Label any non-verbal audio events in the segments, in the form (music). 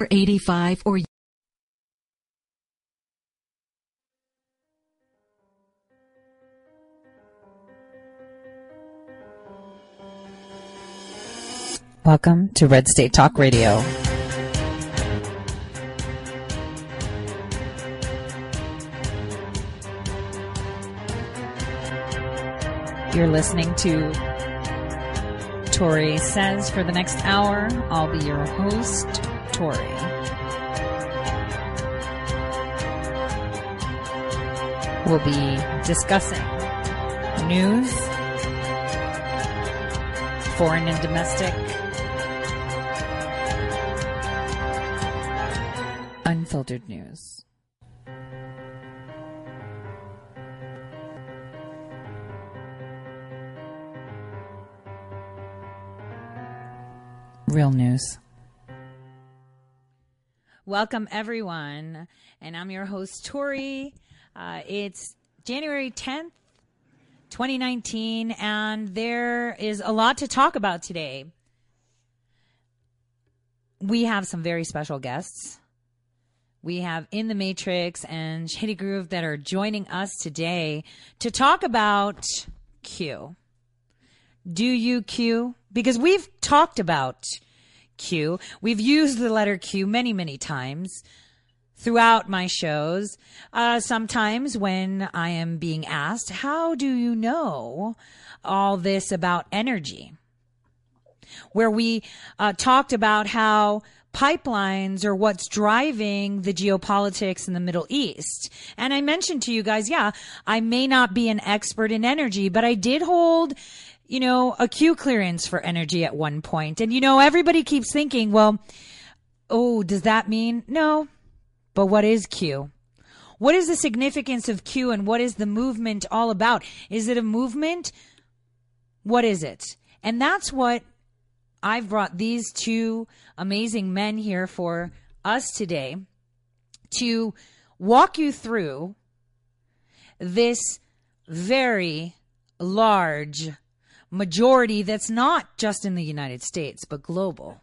85 or Welcome to Red State Talk Radio. You're listening to Tori Says for the next hour. I'll be your host, We'll be discussing news, foreign and domestic, unfiltered news. Real news. Welcome, everyone. And I'm your host, Tori. Uh, it's January 10th, 2019, and there is a lot to talk about today. We have some very special guests. We have In the Matrix and Shady Groove that are joining us today to talk about Q. Do you Q? Because we've talked about Q. We've used the letter Q many, many times throughout my shows. Uh, sometimes when I am being asked, how do you know all this about energy? Where we uh, talked about how pipelines are what's driving the geopolitics in the Middle East. And I mentioned to you guys, yeah, I may not be an expert in energy, but I did hold you know, a Q clearance for energy at one point. And, you know, everybody keeps thinking, well, oh, does that mean? No. But what is Q? What is the significance of Q and what is the movement all about? Is it a movement? What is it? And that's what I've brought these two amazing men here for us today to walk you through this very large majority that's not just in the United States, but global.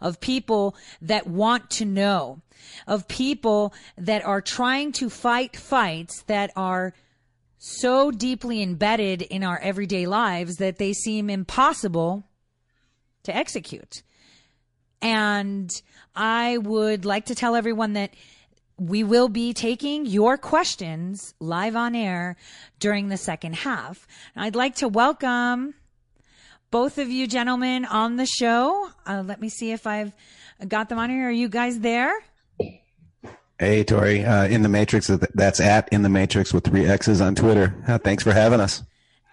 Of people that want to know, of people that are trying to fight fights that are so deeply embedded in our everyday lives that they seem impossible to execute. And I would like to tell everyone that we will be taking your questions live on air during the second half. I'd like to welcome both of you gentlemen on the show. Uh, let me see if I've got them on here. Are you guys there? Hey, Tori, uh, in the Matrix. That's at in the Matrix with three X's on Twitter. Uh, thanks for having us.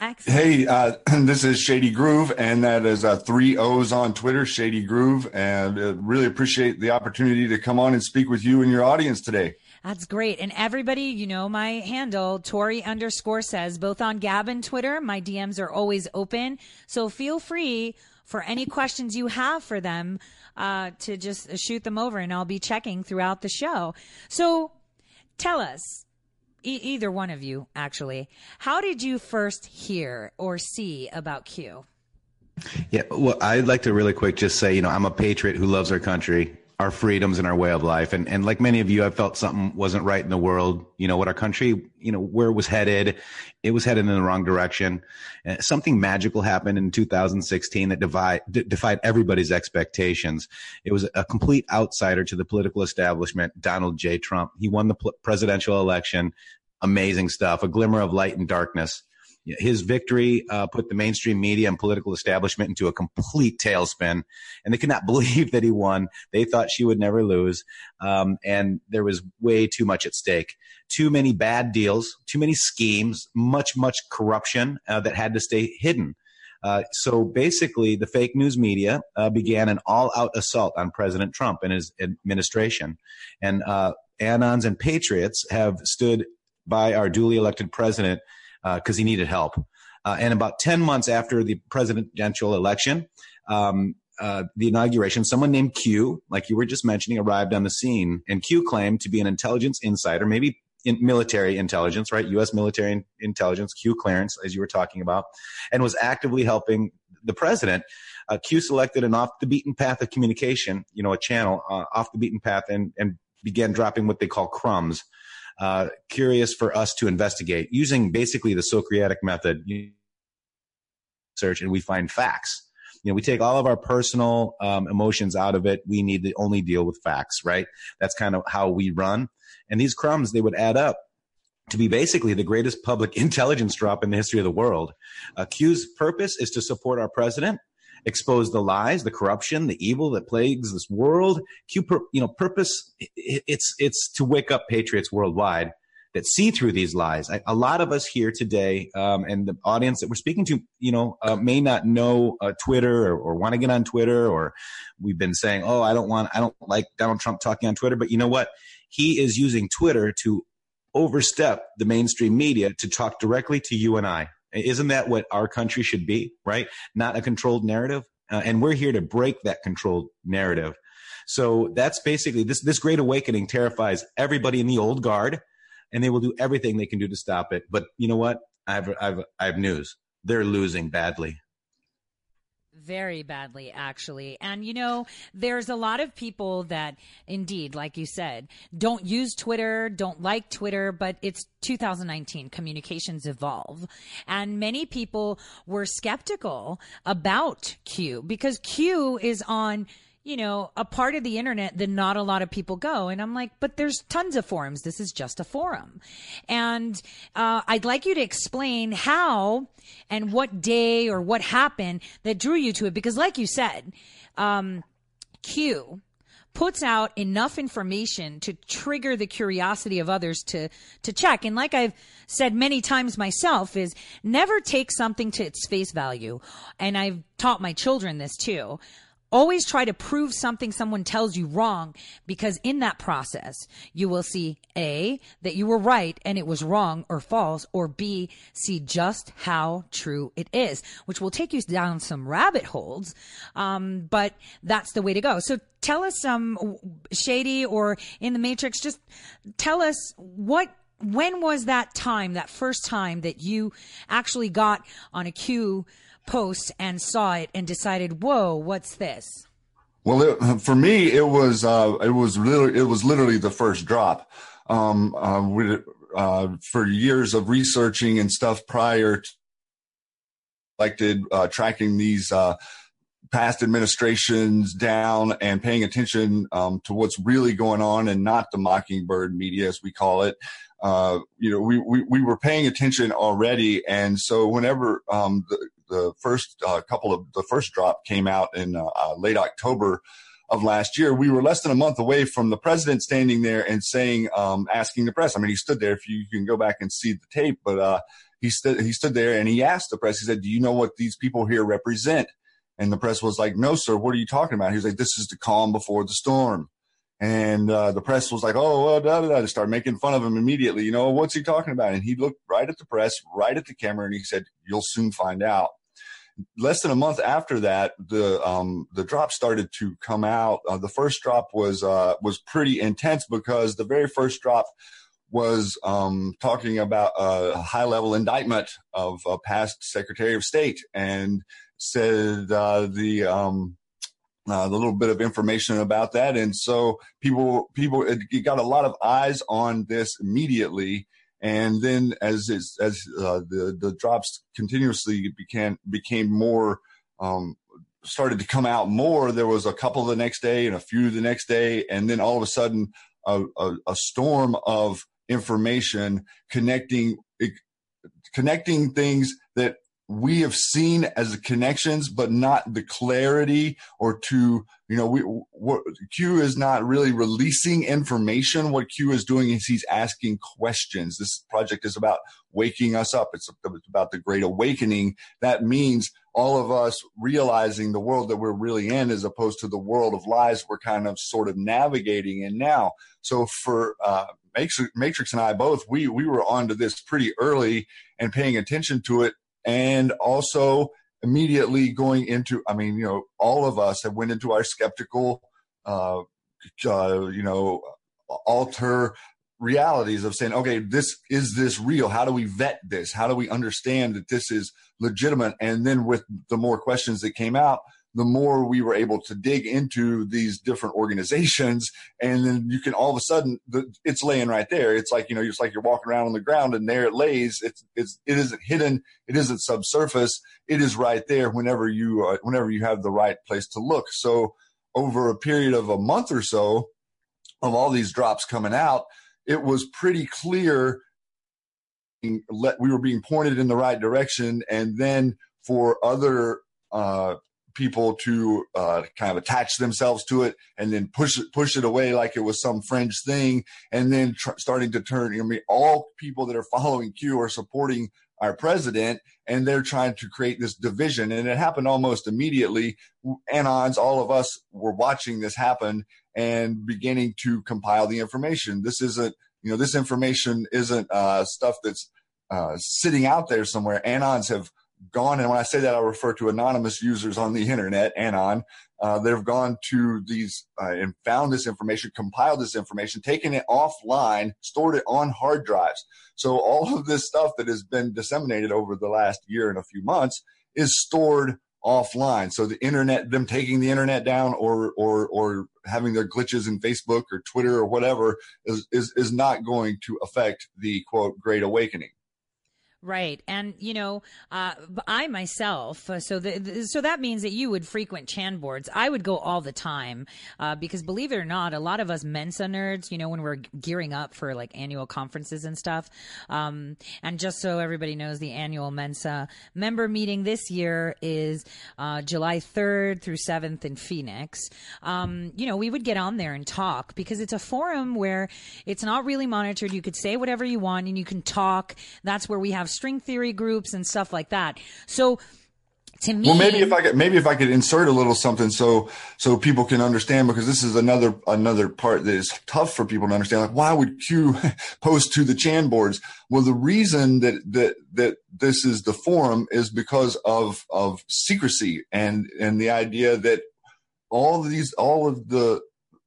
Excellent. Hey, uh, (clears throat) this is Shady Groove, and that is uh, three O's on Twitter, Shady Groove, and uh, really appreciate the opportunity to come on and speak with you and your audience today. That's great. And everybody, you know my handle, Tori underscore says, both on Gab and Twitter. My DMs are always open. So feel free for any questions you have for them uh, to just shoot them over, and I'll be checking throughout the show. So tell us, e- either one of you, actually. How did you first hear or see about Q? Yeah, well, I'd like to really quick just say, you know, I'm a patriot who loves our country, our freedoms, and our way of life. And and like many of you, I felt something wasn't right in the world. You know, what our country, you know, where it was headed, it was headed in the wrong direction. And something magical happened in 2016 that defied d- defied everybody's expectations. It was a complete outsider to the political establishment, Donald J. Trump. He won the pl- presidential election amazing stuff, a glimmer of light and darkness. His victory uh, put the mainstream media and political establishment into a complete tailspin, and they could not (laughs) believe that he won. They thought she would never lose, um, and there was way too much at stake. Too many bad deals, too many schemes, much, much corruption uh, that had to stay hidden. Uh, so basically, the fake news media uh, began an all-out assault on President Trump and his administration, and uh, Anons and Patriots have stood by our duly elected president because uh, he needed help. Uh, and about 10 months after the presidential election, um, uh, the inauguration, someone named Q, like you were just mentioning, arrived on the scene. And Q claimed to be an intelligence insider, maybe in military intelligence, right? U.S. military intelligence, Q clearance, as you were talking about, and was actively helping the president uh, Q selected an off the beaten path of communication, you know, a channel uh, off the beaten path, and and began dropping what they call crumbs. Uh, curious for us to investigate using basically the Socratic method. Search and we find facts. You know, we take all of our personal um, emotions out of it. We need to only deal with facts, right? That's kind of how we run. And these crumbs, they would add up to be basically the greatest public (laughs) intelligence drop in the history of the world. Uh, Q's purpose is to support our president, expose the lies, the corruption, the evil that plagues this world. Q, you know, purpose it's it's to wake up patriots worldwide that see through these lies. I, a lot of us here today, um, and the audience that we're speaking to, you know, uh, may not know uh, Twitter or, or want to get on Twitter, or we've been saying, "Oh, I don't want, I don't like Donald Trump talking on Twitter." But you know what? He is using Twitter to overstep the mainstream media to talk directly to you and I. Isn't that what our country should be, right? Not a controlled narrative. Uh, and we're here to break that controlled narrative. So that's basically this, this great awakening terrifies everybody in the old guard and they will do everything they can do to stop it. But you know what? I have, I have, I have news. They're losing badly. Very badly, actually. And you know, there's a lot of people that indeed, like you said, don't use Twitter, don't like Twitter, but it's 2019. Communications evolve. And many people were skeptical about Q because Q is on you know, a part of the internet that not a lot of people go. And I'm like, but there's tons of forums. This is just a forum. And uh, I'd like you to explain how and what day or what happened that drew you to it. Because, like you said, um, Q puts out enough information to trigger the curiosity of others to to check and like I've said many times myself is never take something to its face value and I've taught my children this too Always try to prove something someone tells you wrong because in that process, you will see A, that you were right and it was wrong or false, or B, see just how true it is, which will take you down some rabbit holes. Um, but that's the way to go. So tell us, um, Shady or in the Matrix, just tell us what when was that time, that first time that you actually got on a Q post and saw it and decided, "Whoa, what's this?" Well, it, for me, it was uh, it was literally it was literally the first drop. Um, uh, we, uh, for years of researching and stuff prior to elected, uh, tracking these uh, past administrations down and paying attention um, to what's really going on and not the mockingbird media as we call it uh, you know we, we, we were paying attention already and so whenever um, the, the first uh, couple of the first drop came out in uh, uh, late October of last year. We were less than a month away from the president standing there and saying, um, asking the press. I mean, he stood there. If you, you can go back and see the tape, but uh, he stood he stood there and he asked the press. He said, "Do you know what these people here represent?" And the press was like, "No, sir. What are you talking about?" He was like, "This is the calm before the storm." And uh, the press was like, "Oh, well, da, da, da," to start making fun of him immediately. You know, what's he talking about? And he looked right at the press, right at the camera, and he said, "You'll soon find out." Less than a month after that, the um, the drop started to come out. Uh, the first drop was uh, was pretty intense because the very first drop was um, talking about a high level indictment of a past Secretary of State and said uh, the um, uh, the little bit of information about that, and so people people it, it got a lot of eyes on this immediately and then as as uh, the the drops continuously became became more um, started to come out more, there was a couple the next day and a few the next day, and then all of a sudden a, a, a storm of information connecting connecting things that we have seen as connections, but not the clarity or to, you know, we, what Q is not really releasing information. What Q is doing is he's asking questions. This project is about waking us up. It's about the great awakening. That means all of us realizing the world that we're really in as opposed to the world of lies we're kind of sort of navigating in now. So for, uh, Matrix and I both, we, we were onto this pretty early and paying attention to it and also immediately going into i mean you know all of us have went into our skeptical uh, uh you know alter realities of saying okay this is this real? How do we vet this? How do we understand that this is legitimate? And then with the more questions that came out the more we were able to dig into these different organizations. (laughs) And then you can all of a sudden, the, it's laying right there. It's like, you know, it's like you're walking around on the ground and there it lays. It's, it's, it isn't hidden. It isn't subsurface. It is right there whenever you, uh, whenever you have the right place to look. So over a period of a month or so of all these drops coming out, it was pretty clear we were being pointed in the right direction. And then for other, uh, people to uh, kind of attach themselves to it and then push it push it away like it was some fringe thing, and then tr- starting to turn. I mean, all people that are following Q are supporting our president, and they're trying to create this division. And it happened almost immediately. Anons, all of us were watching this happen and beginning to compile the information. This isn't, you know, this information isn't uh, stuff that's uh, sitting out there somewhere. Anons have gone, and when I say that, I refer to anonymous users on the internet, anon. Uh, that have gone to these uh, and found this information, compiled this information, taken it offline, stored it on hard drives. So all of this stuff that has been disseminated over the last year and a few months is stored offline. So the internet, them taking the internet down or or or having their glitches in Facebook or Twitter or whatever is is, is not going to affect the quote Great Awakening. Right, and you know, uh, I myself, uh, so the, so that means that you would frequent Chan boards. I would go all the time uh, because, believe it or not, a lot of us Mensa nerds, you know, when we're gearing up for like annual conferences and stuff, um, and just so everybody knows, the annual Mensa member meeting this year is uh, July third through seventh in Phoenix. Um, you know, we would get on there and talk because it's a forum where it's not really monitored. You could say whatever you want and you can talk. That's where we have string theory groups and stuff like that. So to me, well, maybe if I could, maybe if I could insert a little something so so people can understand because this is another another part that is tough for people to understand. Like, why would Q (laughs) post to the Chan boards? Well, the reason that that that this is the forum is because of of secrecy and and the idea that all of these all of the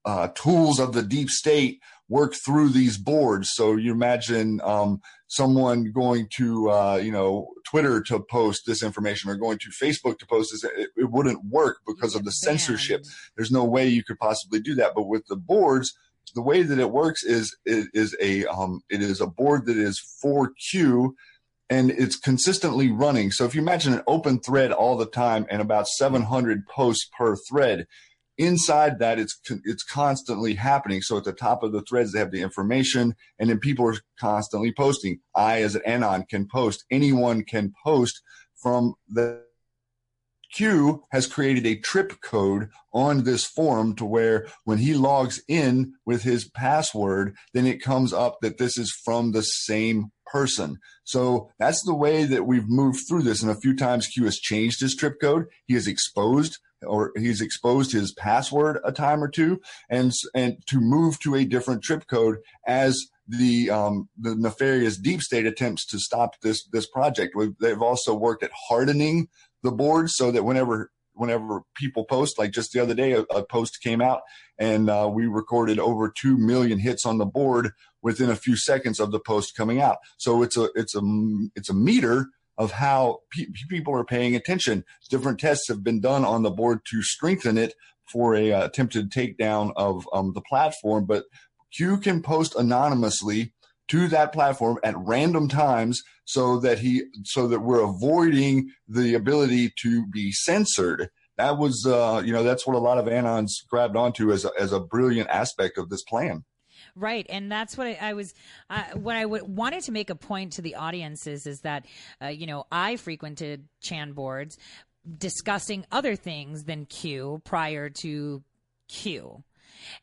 uh, tools of the deep state work through these boards. So you imagine um, someone going to uh, you know Twitter to post this information or going to Facebook to post this, it, it wouldn't work because of the censorship. There's no way you could possibly do that. But with the boards, the way that it works is it is a um, it is a board that is for Q and it's consistently running. So if you imagine an open thread all the time and about 700 posts per thread, inside that it's it's constantly happening so at the top of the threads they have the information and then people are constantly posting i as an anon can post anyone can post from the Q has created a trip code on this forum to where when he logs in with his password, then it comes up that this is from the same person. So that's the way that we've moved through this. And a few times Q has changed his trip code. He has exposed or he's exposed his password a time or two and and to move to a different trip code as the um, the nefarious deep state attempts to stop this this project. They've also worked at hardening the board so that whenever whenever people post, like just the other day, a, a post came out and uh, we recorded over two million hits on the board within a few seconds of the post coming out. So it's a it's a it's a meter of how pe- people are paying attention. Different tests have been done on the board to strengthen it for a uh, attempted takedown of um, the platform. But Q can post anonymously to that platform at random times so that he so that we're avoiding the ability to be censored that was uh, you know that's what a lot of anons grabbed onto as a, as a brilliant aspect of this plan Right, and that's what I, I was. Uh, what I w- wanted to make a point to the audiences is that, uh, you know, I frequented Chan boards discussing other things than Q prior to Q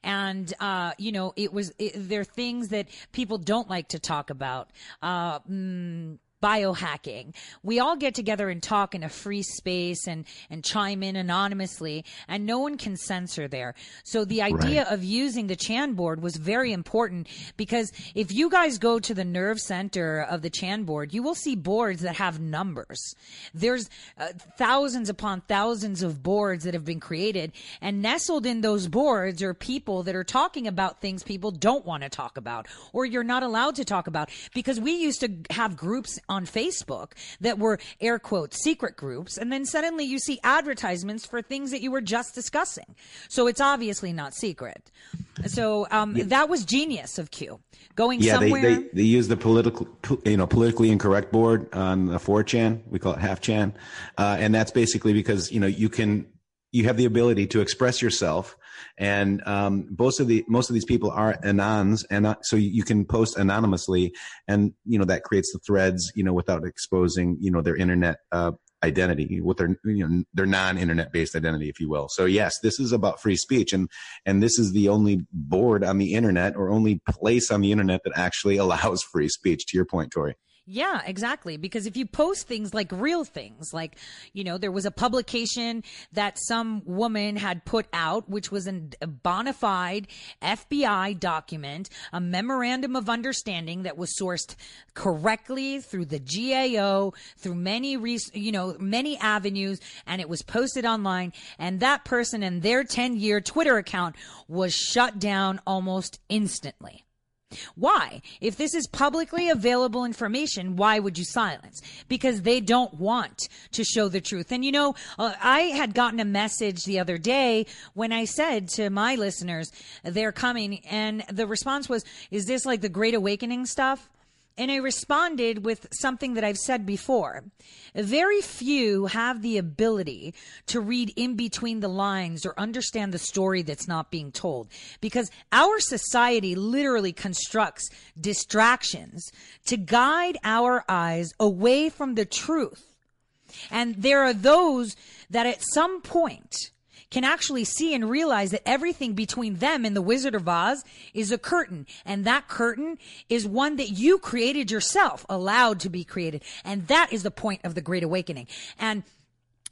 and uh, you know it was it, there are things that people don't like to talk about uh, mm, biohacking. We all get together and talk in a free space and, and chime in anonymously and no one can censor there. So the idea right. of using the Chan board was very important because if you guys go to the nerve center of the Chan board, you will see boards that have numbers. There's uh, thousands upon thousands of boards that have been created and nestled in those boards are people that are talking about things people don't want to talk about or you're not allowed to talk about because we used to have groups on Facebook that were air quotes secret groups. And then suddenly you see advertisements for things that you were just discussing. So it's obviously not secret. So um, yeah. that was genius of Q going yeah, somewhere. They, they, they use the political, you know, politically incorrect board on the 4chan. We call it half chan. Uh, and that's basically because, you know, you can, you have the ability to express yourself and um, most of the most of these people are anons and uh, so you can post anonymously and you know that creates the threads you know without exposing you know their internet uh, identity with their you know their non-internet based identity if you will. So yes this is about free speech and and this is the only board on the internet or only place on the internet that actually (laughs) allows free speech to your point tori yeah, exactly. Because if you post things like real things, like, you know, there was a publication that some woman had put out, which was an, a bona fide FBI document, a memorandum of understanding that was sourced correctly through the GAO, through many, you know, many avenues, and it was posted online. And that person and their 10 year Twitter account was shut down almost instantly. Why? If this is publicly available information, why would you silence? Because they don't want to show the truth. And you know, uh, I had gotten a message the other day when I said to my listeners, they're coming, and the response was, is this like the Great Awakening stuff? And I responded with something that I've said before. Very few have the ability to read in between the lines or understand the story that's not being told because our society literally constructs distractions to guide our eyes away from the truth. And there are those that at some point can actually see and realize that everything between them and the Wizard of Oz is a curtain. And that curtain is one that you created yourself, allowed to be created. And that is the point of the Great Awakening. And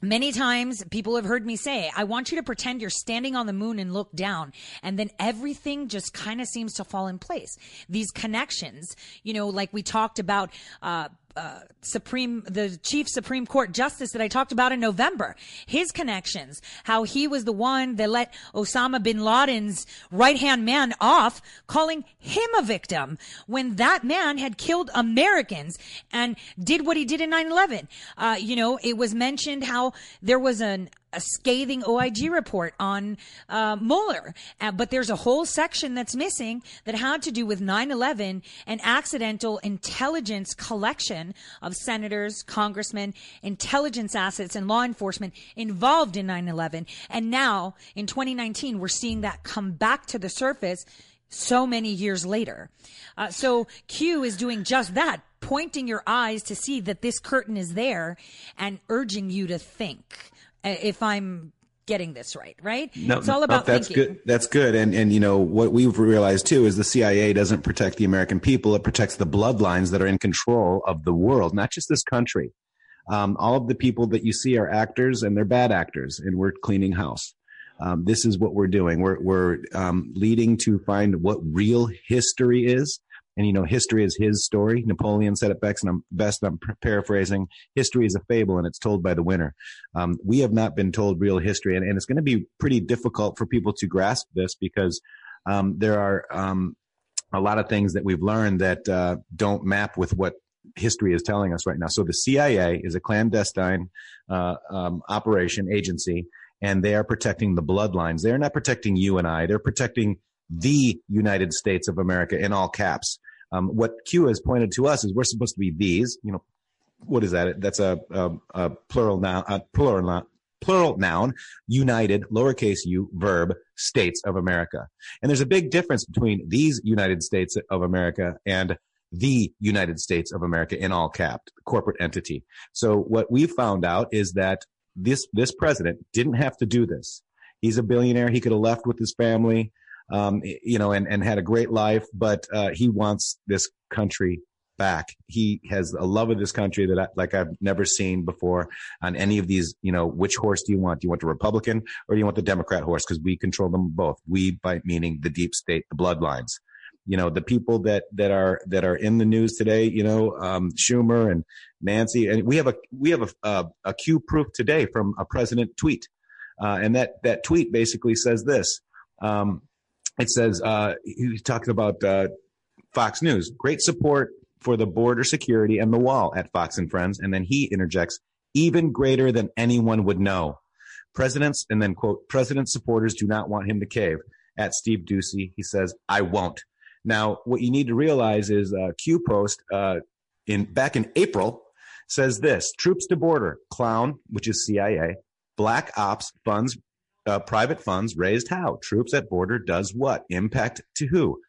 Many times people have heard me say, I want you to pretend you're standing on the moon and look down. And then everything just kind of seems to fall in place. These connections, you know, like we talked about, uh, uh, Supreme, the Chief Supreme Court Justice that I talked about in November, his connections, how he was the one that let Osama bin Laden's right hand man off, calling him a victim when that man had killed Americans and did what he did in 9 11. Uh, you know, it was mentioned how there was an a scathing OIG report on uh, Mueller, uh, but there's a whole section that's missing that had to do with 9/11 and accidental intelligence collection of senators, congressmen, intelligence assets, and law enforcement involved in 9/11. And now in 2019, we're seeing that come back to the surface so many years later. Uh, so Q is doing just that, pointing your eyes to see that this curtain is there and urging you to think if I'm getting this right, right? No, it's all about no, that's thinking. good. That's good. And and you know what we've realized too is the CIA doesn't protect the American people; it protects the bloodlines that are in control of the world, not just this country. Um, all of the people that you see are actors, and they're bad actors, and we're cleaning house. Um, this is what we're doing. We're we're um, leading to find what real history is, and you know, history is his story. Napoleon said it best, and I'm best. I'm paraphrasing. History is a fable, and it's told by the winner. Um, we have not been told real history, and, and it's going to be pretty difficult for people to grasp this because um, there are um, a lot of things that we've learned that uh, don't map with what history is telling us right now. So the CIA is a clandestine uh, um, operation agency, and they are protecting the bloodlines. They're not protecting you and I. They're protecting the United States of America in all caps. Um, what Q has pointed to us is we're supposed to be these. You know, what is that? That's a, a, a plural noun. A plural noun. Plural noun, united, lowercase u, verb, states of America. And there's a big difference between these United States of America and the United States of America in all caps, corporate entity. So what we found out is that this, this president didn't have to do this. He's a billionaire. He could have left with his family um, you know, and, and had a great life, but uh, he wants this country back. He has a love of this country that I, like I've never seen before on any of these, you know, which horse do you want? Do you want the Republican or do you want the Democrat horse? Cause we control them both. We by meaning the deep state, the bloodlines. You know, the people that, that are, that are in the news today, you know, um, Schumer and Nancy, and we have a, we have a, a, a Q proof today from a president tweet. Uh, and that, that tweet basically says this, um, it says uh, he talked about uh, Fox News. Great support for the border security and the wall at Fox and Friends. And then he interjects, even greater than anyone would know. Presidents, and then quote, president supporters do not want him to cave. At Steve Doocy, he says, I won't. Now, what you need to realize is uh, Q Post uh, in back in April says this: troops to border, clown, which is CIA, black ops funds, uh, private funds raised how? Troops at border does what? Impact to who?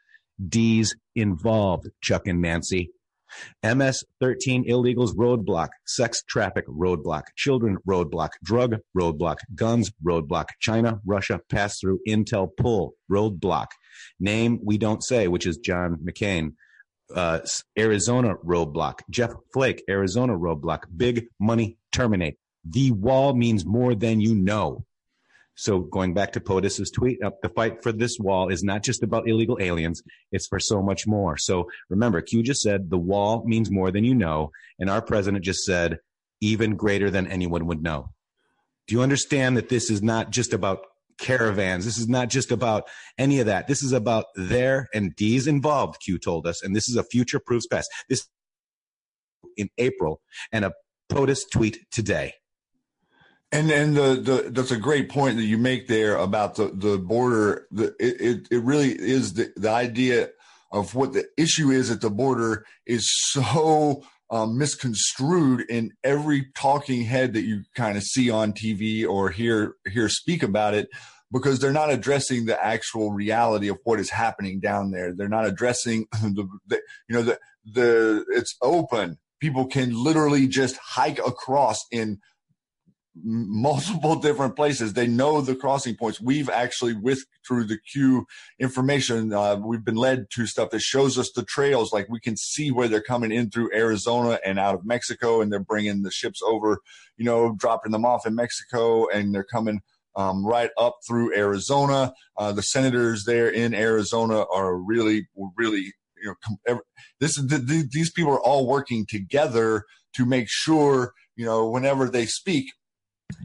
D's involved, Chuck and Nancy. MS 13 illegals roadblock, sex traffic roadblock, children roadblock, drug roadblock, guns roadblock, China, Russia pass through intel pull roadblock. Name we don't say, which is John McCain. Uh, Arizona roadblock, Jeff Flake, Arizona roadblock, big money terminate. The wall means more than you know. So going back to POTUS's tweet, uh, the fight for this wall is not just about illegal aliens. It's for so much more. So remember, Q just said the wall means more than you know. And our president just said even greater than anyone would know. Do you understand that this is not just about caravans? This is not just about any of that. This is about there and D's involved, Q told us. And this is a future proofs past. This in April and a POTUS tweet today. And and the, the that's a great point that you make there about the the border. The, it it really is the the idea of what the issue is at the border is so um, misconstrued in every talking head that you kind of see on TV or hear hear speak about it because they're not addressing the actual reality of what is happening down there. They're not addressing (laughs) the, the you know the the it's open. People can literally just hike across in multiple (laughs) different places. They know the crossing points. We've actually, with through the Q information, uh, we've been led to stuff that shows us the trails. Like we can see where they're coming in through Arizona and out of Mexico, and they're bringing the ships over, you know, dropping them off in Mexico, and they're coming. Um, right up through Arizona, uh, the senators there in Arizona are really, really, you know, this is the, these people are all working together to make sure, you know, whenever they speak,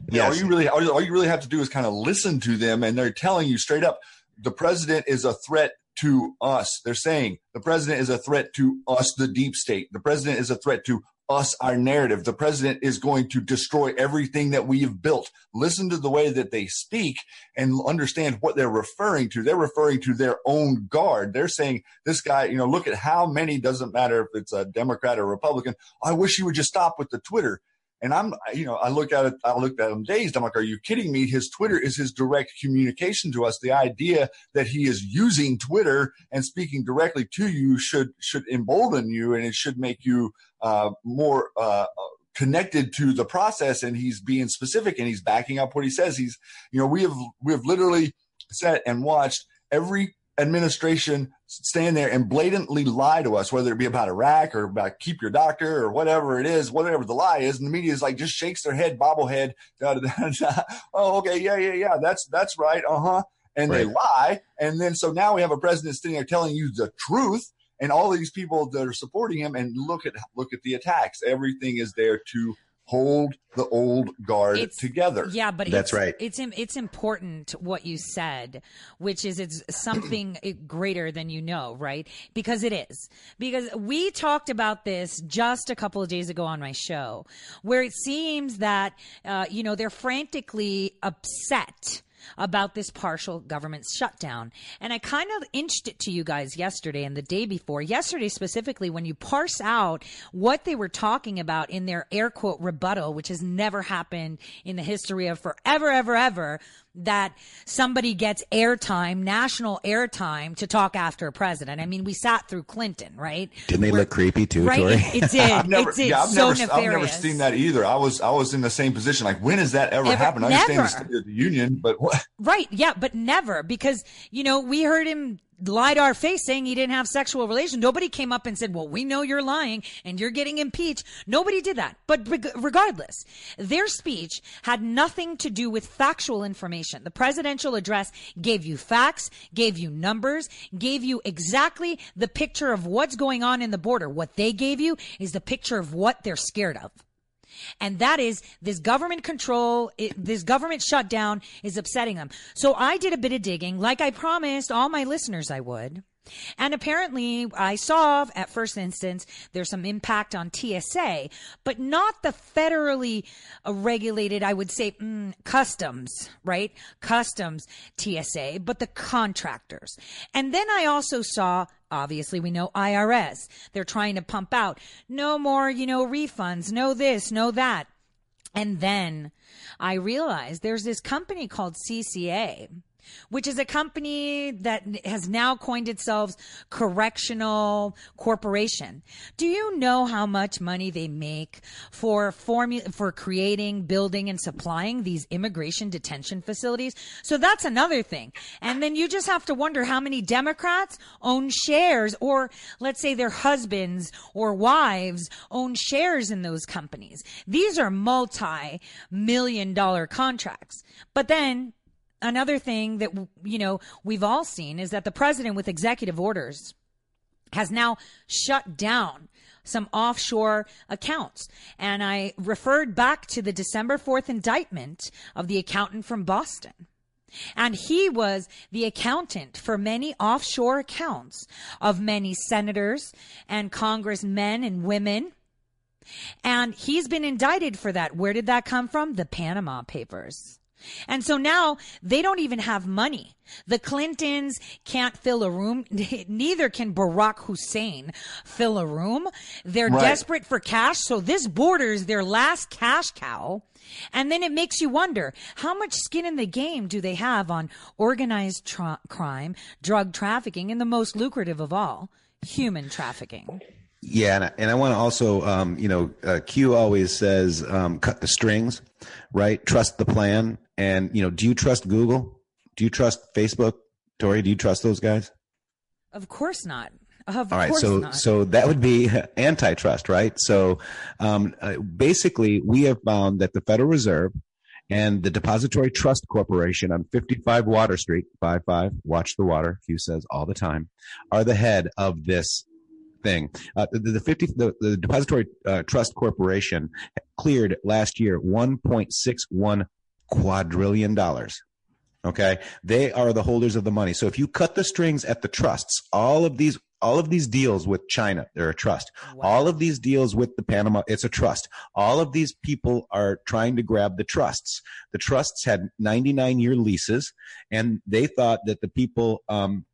yeah, all you really all you really have to do is kind of listen to them, and they're telling you straight up, the president is a threat to us. They're saying the president is a threat to us, the deep state. The president is a threat to us, our narrative. The president is going to destroy everything that we have built. Listen to the way that they speak and understand what they're referring to. They're referring to their own guard. They're saying, this guy, you know, look at how many, doesn't matter if it's a Democrat or Republican. I wish you would just stop with the Twitter. And I'm, you know, I look at it, I looked at him dazed. I'm like, are you kidding me? His Twitter is his direct communication to us. The idea that he is using Twitter and speaking directly to you should, should embolden you and it should make you, uh, more, uh, connected to the process and he's being specific and he's backing up what he says. He's, you know, we have, we have literally sat and watched every administration stand there and blatantly lie to us, whether it be about Iraq or about keep your doctor or whatever it is, whatever the lie is. And the media is like, just shakes their head, bobblehead. (laughs) Da, da, da, oh, okay. Yeah, yeah, yeah. That's, that's right. Uh huh. And right. they lie. And then, so now we have a president sitting there telling you the truth and all these people that are supporting him and look at, look at the attacks. Everything is there to hold the old guard it's, together. Yeah, but that's it's, right. It's it's important what you said, which is it's something (clears throat) greater than you know, right? Because it is. Because we talked about this just a couple of days ago on my show, where it seems that uh, you know they're frantically upset about this partial government shutdown. And I kind of inched it to you guys yesterday and the day before. Yesterday, specifically, when you parse out what they were talking about in their air quote rebuttal, which has never happened in the history of forever, ever, ever, that somebody gets airtime, national airtime to talk after a president. I mean, we sat through Clinton, right? Didn't they Where, look creepy too, right? Tori? It, (laughs) it did. I've never, it did. Yeah, I've, so never, I've never seen that either. I was I was in the same position. Like, when has that ever, ever happened? I understand the State of the Union, but what? Right. Yeah, but never because you know we heard him lied our face saying he didn't have sexual relations. Nobody came up and said, well, we know you're lying and you're getting impeached. Nobody did that. But regardless, their speech had nothing to do with factual information. The presidential address gave you facts, gave you numbers, gave you exactly the picture of what's going on in the border. What they gave you is the picture of what they're scared of. And that is this government control, it, this government shutdown is upsetting them. So I did a bit of digging, like I promised all my listeners I would. And apparently, I saw at first instance there's some impact on TSA, but not the federally regulated, I would say, mm, customs, right? Customs TSA, but the contractors. And then I also saw obviously we know IRS. They're trying to pump out no more, you know, refunds, no this, no that. And then I realized there's this company called CCA which is a company that has now coined itself Correctional Corporation. Do you know how much money they make for formu- for creating, building, and supplying these immigration detention facilities? So that's another thing. And then you just have to wonder how many Democrats own shares, or let's say their husbands or wives own shares in those companies. These are multi-million dollar contracts. But then another thing that you know we've all seen is that the president with executive orders has now shut down some offshore accounts. And I referred back to the December 4th indictment of the accountant from Boston. And he was the accountant for many offshore accounts of many senators and congressmen and women. And he's been indicted for that. Where did that come from? The Panama Papers. And so now they don't even have money. The Clintons can't fill a room. (laughs) Neither can Barack Hussein fill a room. They're right. desperate for cash. So this borders their last cash cow. And then it makes you wonder how much skin in the game do they have on organized tra- crime, drug trafficking, and the most lucrative of all, human trafficking. Yeah, and I, and I want to also, um, you know, uh, Q always says, um, cut the strings, right? Trust the plan. And, you know, do you trust Google? Do you trust Facebook? Tori, do you trust those guys? Of course not. Of All right, so not. so that would be (laughs) antitrust, right? So um, uh, basically, we have found that the Federal Reserve and the Depository Trust Corporation on 55 Water Street, 55, watch the water, Q says all the time, are the head of this thing. Uh, the, the, 50, the, the Depository uh, Trust Corporation cleared last year 1.61 quadrillion dollars. Okay. They are the holders of the money. So if you cut the strings at the trusts, all of these, all of these deals with China, they're a trust. Wow. All of these deals with the Panama, it's a trust. All of these people are trying to grab the trusts. The trusts had 99 year leases and they thought that the people, um,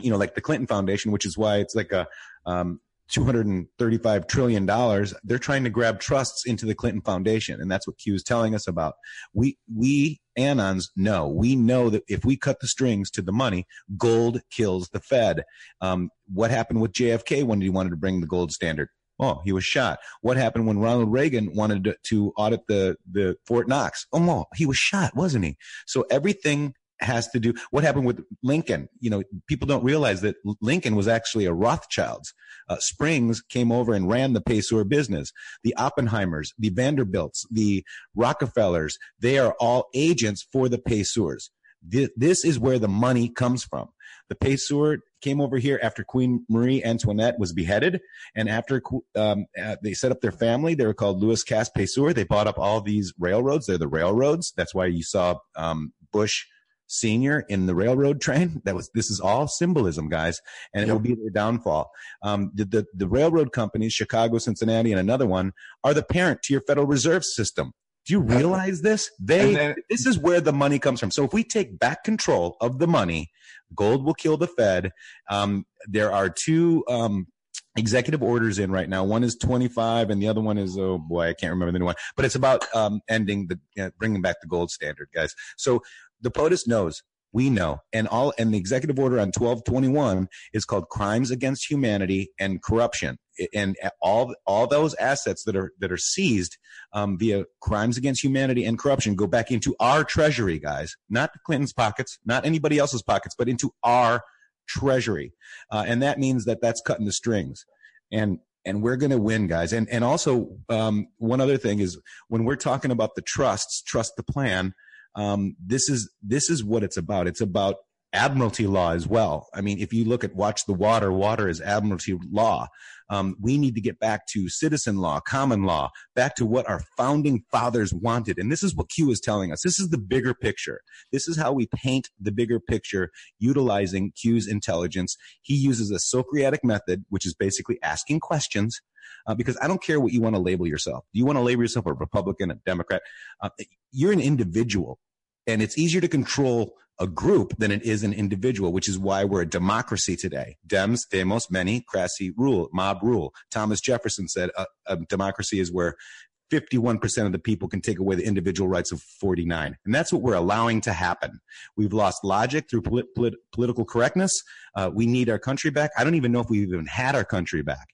you know, like the Clinton Foundation, which is why it's like a, um, 235 trillion dollars they're trying to grab trusts into the clinton foundation and that's what q is telling us about we we anons know we know that if we cut the strings to the money gold kills the fed um, what happened with jfk when he wanted to bring the gold standard Oh, he was shot. What happened when Ronald Reagan wanted to, to audit the, the Fort Knox? Oh, no, he was shot, wasn't he? So everything has to do what happened with Lincoln. You know, people don't realize that Lincoln was actually a Rothschilds. Uh, Springs came over and ran the Pesor business. The Oppenheimers, the Vanderbilts, the Rockefellers, they are all agents for the Pesors. This is where the money comes from. The Pesor came over here after Queen Marie Antoinette was beheaded, and after um, uh, they set up their family, they were called Louis Cass Pesor. They bought up all these railroads. They're the railroads. That's why you saw um, Bush senior in the railroad (laughs) train. That was this is all symbolism, guys, and it yep. will be their downfall. Um, the, the the railroad companies, Chicago, Cincinnati, and another one, are the parent to your Federal Reserve System. Do you realize this? They then, this is where the money comes from. So if we take back control of the money, gold will kill the Fed. Um, there are two um, executive orders in right now. One is 25 and the other one is, oh boy, I can't remember the new one, but it's about um, ending the, uh, bringing back the gold standard, guys. So the POTUS knows. We know. And all and the executive order on 1221 is called crimes against humanity and corruption. And all all those assets that are that are seized um, via crimes against humanity and corruption go back into our treasury guys. Not clinton's pockets not anybody else's pockets but into our treasury. Uh, and that means that that's cutting the strings. And and we're going to win guys. And and also um, one other thing is when we're talking about the trusts trust the plan um, this is this is what it's about. It's about admiralty law as well. I mean, if you look at watch the water, water is admiralty law. Um, we need to get back to citizen law, common law, back to what our founding fathers wanted. And this is what Q is telling us. This is the bigger picture. This is how we paint the bigger picture utilizing Q's intelligence. He uses a Socratic method, which is basically asking questions. Uh, because I don't care what you want to label yourself. Do you want to label yourself a Republican, a Democrat? Uh, you're an individual and it's easier to control a group than it is an individual, which is why we're a democracy today. Dems, demos, many, crassy rule, mob rule. Thomas Jefferson said a, a democracy is where 51% of the people can take away the individual rights of 49. And that's what we're allowing to happen. We've lost logic through polit- polit- political correctness. Uh, we need our country back. I don't even know if we've even had our country back.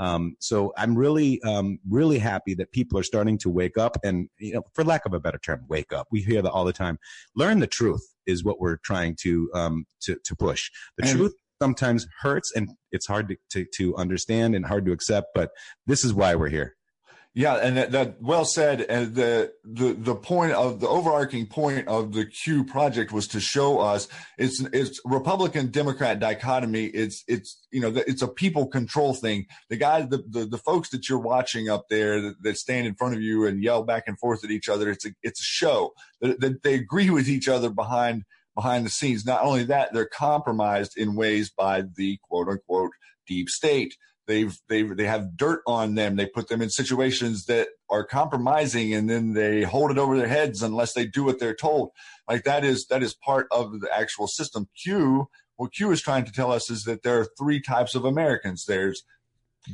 Um, so I'm really, um, really happy that people are starting to wake up and, you know, for lack of a better term, wake up. We hear that all the time. Learn the truth is what we're trying to, um, to, to push. The and- truth sometimes hurts and it's hard to, to, to understand and hard to accept, but this is why we're here. Yeah, and that, that, well said. And the the the point of the overarching point of the Q project was to show us it's it's Republican Democrat dichotomy. It's it's you know it's a people control thing. The guys, the the, the folks that you're watching up there that, that, stand in front of you and yell back and forth at each other. It's a it's a show that, that they agree with each other behind behind the scenes. Not only that, they're compromised in ways by the quote unquote deep state they've they they have dirt on them. They put them in situations that are compromising, and then they hold it over their heads unless they do what they're told. Like that is that is part of the actual system. Q what Q is trying to tell us is that there are three types of Americans. There's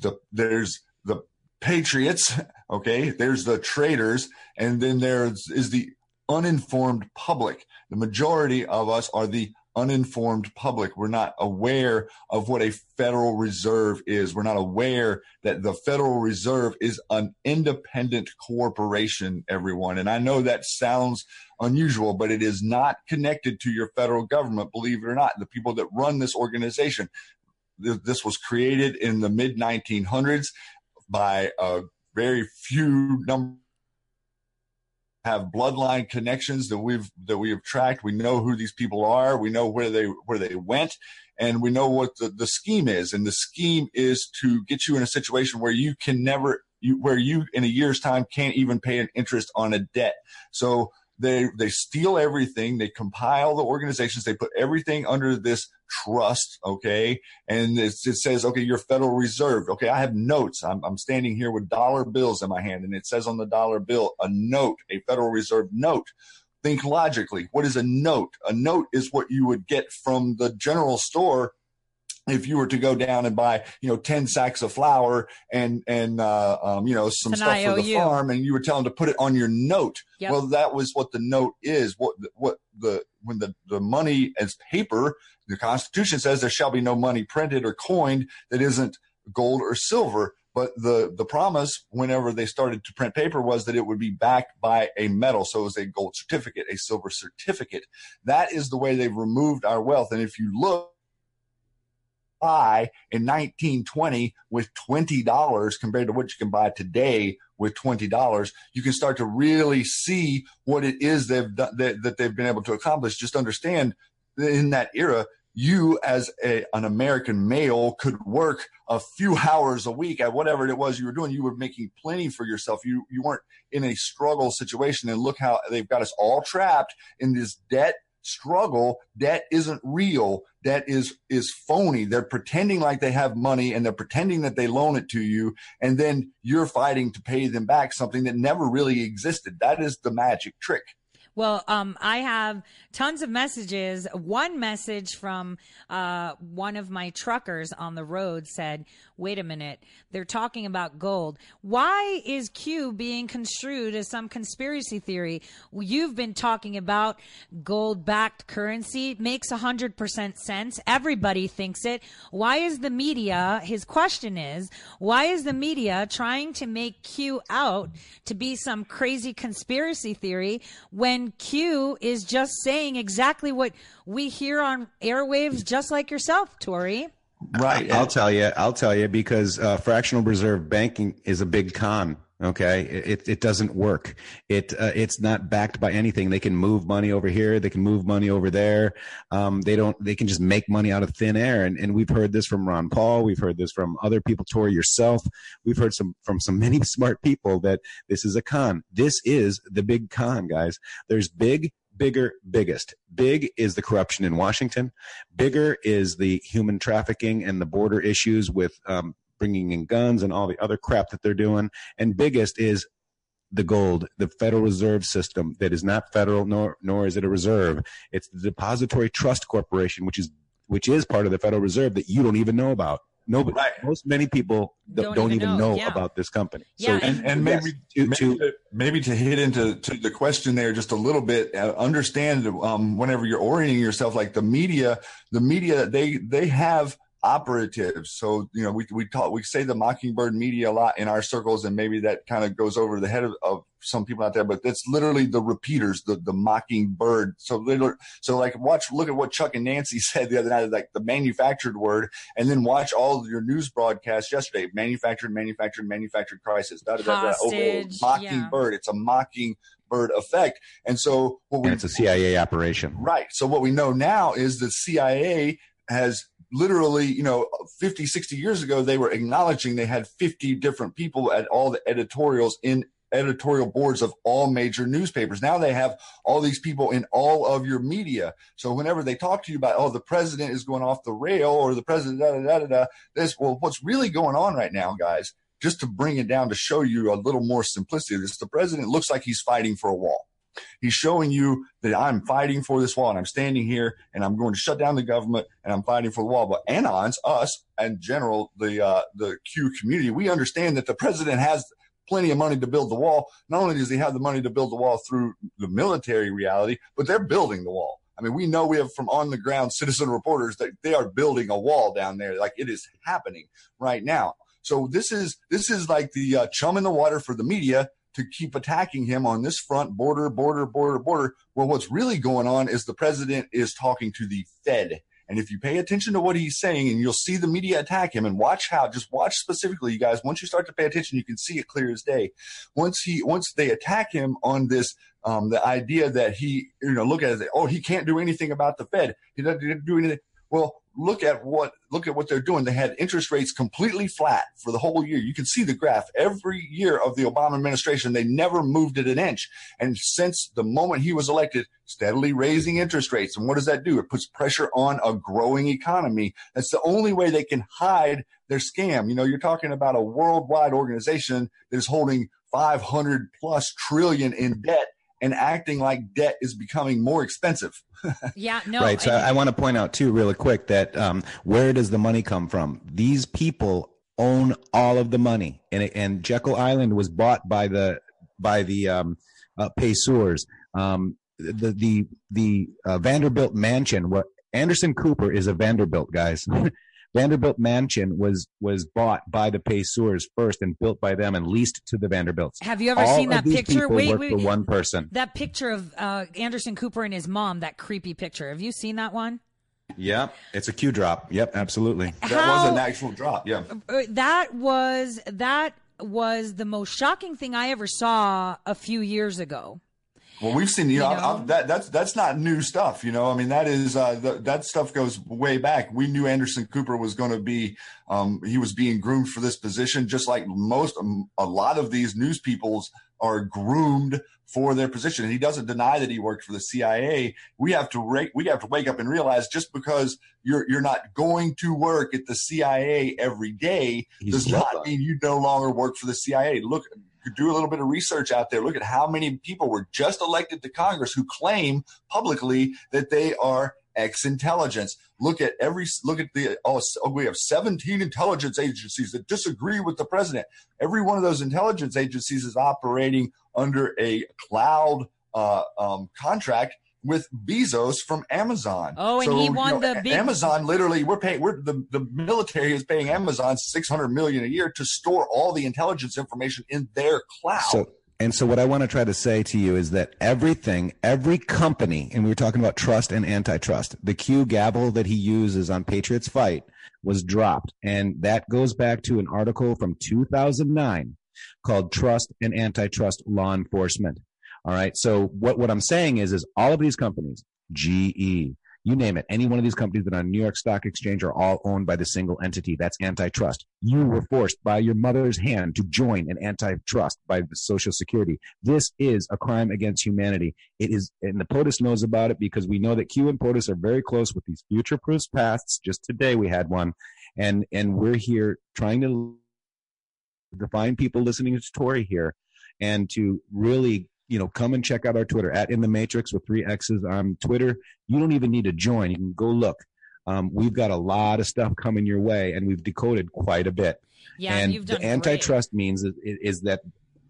the there's the patriots, okay. There's the traitors, and then there is is the uninformed public. The majority of us are the uninformed public. We're not aware of what a Federal Reserve is. We're not aware that the Federal Reserve is an independent corporation, everyone. And I know that sounds unusual, but it is not connected to your federal government, believe it or not. The people that run this organization, this was created in the mid 1900s by a very few number have bloodline connections that we've that we have tracked. We know who these people are. We know where they where they went, and we know what the, the scheme is. And the scheme is to get you in a situation where you can never you, where you in a year's time can't even pay an interest on a debt. So they they steal everything. They compile the organizations. They put everything under this trust. Okay, and it says, okay, your Federal Reserve. Okay, I have notes. I'm, I'm standing here with dollar bills in my hand, and it says on the dollar bill a note, a Federal Reserve note. Think logically. What is a note? A note is what you would get from the general store if you were to go down and buy, you know, 10 sacks of flour and, and, uh, um, you know, some An stuff IOU. for the farm and you were telling to put it on your note. Yep. Well, that was what the note is. What, what the, when the, the money as paper, the constitution says there shall be no money printed or coined that isn't gold or silver. But the, the promise whenever they started to print paper was that it would be backed by a metal. So it was a gold certificate, a silver certificate. That is the way they've removed our wealth. And if you look, buy in 1920 with $20 compared to what you can buy today with $20, you can start to really see what it is they've done, that, that they've been able to accomplish. Just understand in that era, you as a, an American male could work a few hours a week at whatever it was you were doing. You were making plenty for yourself. You, you weren't in a struggle situation. And look how they've got us all trapped in this debt struggle, debt isn't real. Debt is, is phony. They're pretending like they have money and they're pretending that they loan it to you. And then you're fighting to pay them back something that never really existed. That is the magic trick. Well, um, I have tons of messages. One message from uh, one of my truckers on the road said, wait a minute, they're talking about gold. Why is Q being construed as some conspiracy theory? You've been talking about gold backed currency. Makes 100% sense. Everybody thinks it. Why is the media, his question is, why is the media trying to make Q out to be some crazy conspiracy theory when Q is just saying exactly what we hear on airwaves, just like yourself, Tori. Right. I'll tell you. I'll tell you because uh, fractional reserve banking is a big con. Okay, it it doesn't work. It uh, it's not backed by anything. They can move money over here. They can move money over there. Um, they don't. They can just make money out of thin air. And and we've heard this from Ron Paul. We've heard this from other people. Tori yourself. We've heard some from some (laughs) many smart people that this is a con. This is the big con, guys. There's big bigger, biggest. Big is the corruption in Washington. Bigger is the human trafficking and the border issues with um, bringing in guns and all the other crap that they're doing. And biggest is the gold, the Federal Reserve System that is not federal nor nor is it a reserve. It's the Depository Trust Corporation, which is which is part of the Federal Reserve that you don't even know about. Nobody, right. most many people don't, don't even, even, know, know yeah. about this company. Yeah, so, and, and maybe, yes, to, maybe, to, maybe, to, hit into to the question there just a little bit, uh, understand um, whenever you're orienting yourself, like the media, the media they they have operatives. So, you know, we, we talk, we say the mockingbird media a lot in our circles, and maybe that kind of goes over the head of, of some people out there, but that's literally the repeaters, the, the mockingbird. So, so like watch, look at what Chuck and Nancy (laughs) said the other night, like the manufactured word, and then watch all your news broadcasts yesterday, manufactured, manufactured, manufactured crisis, da, da, da, da, oh, oh mockingbird. Yeah. It's a mockingbird effect. And so what we, and it's a CIA operation. Right. So what we know now is the CIA has literally, you know, 50, 60 years ago, they were acknowledging they had 50 different people at all the editorials in editorial boards of all major newspapers. Now they have all these people in all of your media. So whenever they talk to you about, oh, the president is going off the rail or the president, da, da, da, da, this, well, what's really going on right now, guys, just to bring it down to show you a little more simplicity, this, the president looks like he's fighting for a wall. He's showing you that I'm fighting for this wall and I'm standing here and I'm going to shut down the government and I'm fighting for the wall. But Anons, us, and general, the, uh, the Q community, we understand that the president has plenty of money to build the wall. Not only does he have the money to build the wall through the military reality, but they're building the wall. I mean, we know we have from on the ground citizen reporters that they are building a wall down there. Like it is happening right now. So this is, this is like the uh, chum in the water for the media to keep attacking him on this front border, border, border, border. Well, what's really going on is the president is talking to the Fed. And if you pay attention to what he's saying and you'll see the media attack him and watch how, just watch specifically, you guys, once you start to pay attention, you can see it clear as day. Once he, once they attack him on this, um, the idea that he, you know, look at it, oh, he can't do anything about the Fed. He doesn't do anything. Well, look at what look at what they're doing. They had interest rates completely flat for the whole year. You can see the graph every year of the Obama administration. They never moved it an inch. And since the moment he was elected, steadily raising interest rates. And what does that do? It puts pressure on a growing economy. That's the only way they can hide their scam. You know, you're talking about a worldwide organization that is holding 500 plus trillion in debt and acting like debt is becoming more expensive. (laughs) yeah, no. Right. So I, I want to point out too, really quick, that um, where does the money come from? These people own all of the money, and and Jekyll Island was bought by the by the um, uh, Payseurs. Um, the the the uh, Vanderbilt mansion. What Anderson Cooper is a Vanderbilt, guys. (laughs) Vanderbilt Mansion was was bought by the Payseurs first and built by them and leased to the Vanderbilts. Have you ever All seen that picture? Wait, wait, one person. That picture of uh, Anderson Cooper and his mom. That creepy picture. Have you seen that one? Yeah, it's a Q drop. Yep, absolutely. That was an actual drop. Yeah. Uh, that was that was the most shocking thing I ever saw a few years ago. Well, we've seen, you, you know, know? that that's that's not new stuff. You know, I mean, that is uh, the, that stuff goes way back. We knew Anderson Cooper was going to be, um, he was being groomed for this position, just like most, um, a lot of these news peoples are groomed for their position. And he doesn't deny that he worked for the CIA. We have to rate, we have to wake up and realize just because you're you're not going to work at the CIA every day He's does not mean you no longer work for the CIA. Look, do a little bit of research out there. Look at how many people were just elected to Congress who claim publicly that they are ex-intelligence. Look at every look at the oh, we have 17 intelligence agencies that disagree with the president. Every one of those intelligence agencies is operating under a cloud uh, um, contract with Bezos from Amazon. Oh, and so, he won you know, the big... Amazon. Literally, we're paying. We're the the military is paying Amazon six hundred million a year to store all the intelligence information in their cloud. So, And so what I want to try to say to you is that everything, every company, and we were talking about trust and antitrust, the Q gavel that he uses on Patriots Fight was dropped. And that goes back to an article from 2009 called Trust and Antitrust Law Enforcement. All right. So what, what I'm saying is, is all of these companies, GE, you name it, any one of these companies that are on New York Stock Exchange are all owned by the single entity. That's antitrust. You were forced by your mother's hand to join an antitrust by the Social Security. This is a crime against humanity. It is, and the POTUS knows about it because we know that Q and POTUS are very close with these future proof pasts. Just today we had one, and and we're here trying to define people listening to Tori here, and to really you know, come and check out our Twitter at In the Matrix with three X's on Twitter. You don't even need to join. You can go look. Um, we've got a lot of stuff coming your way, and we've decoded quite a bit. Yeah, and you've done the antitrust great. means is, is that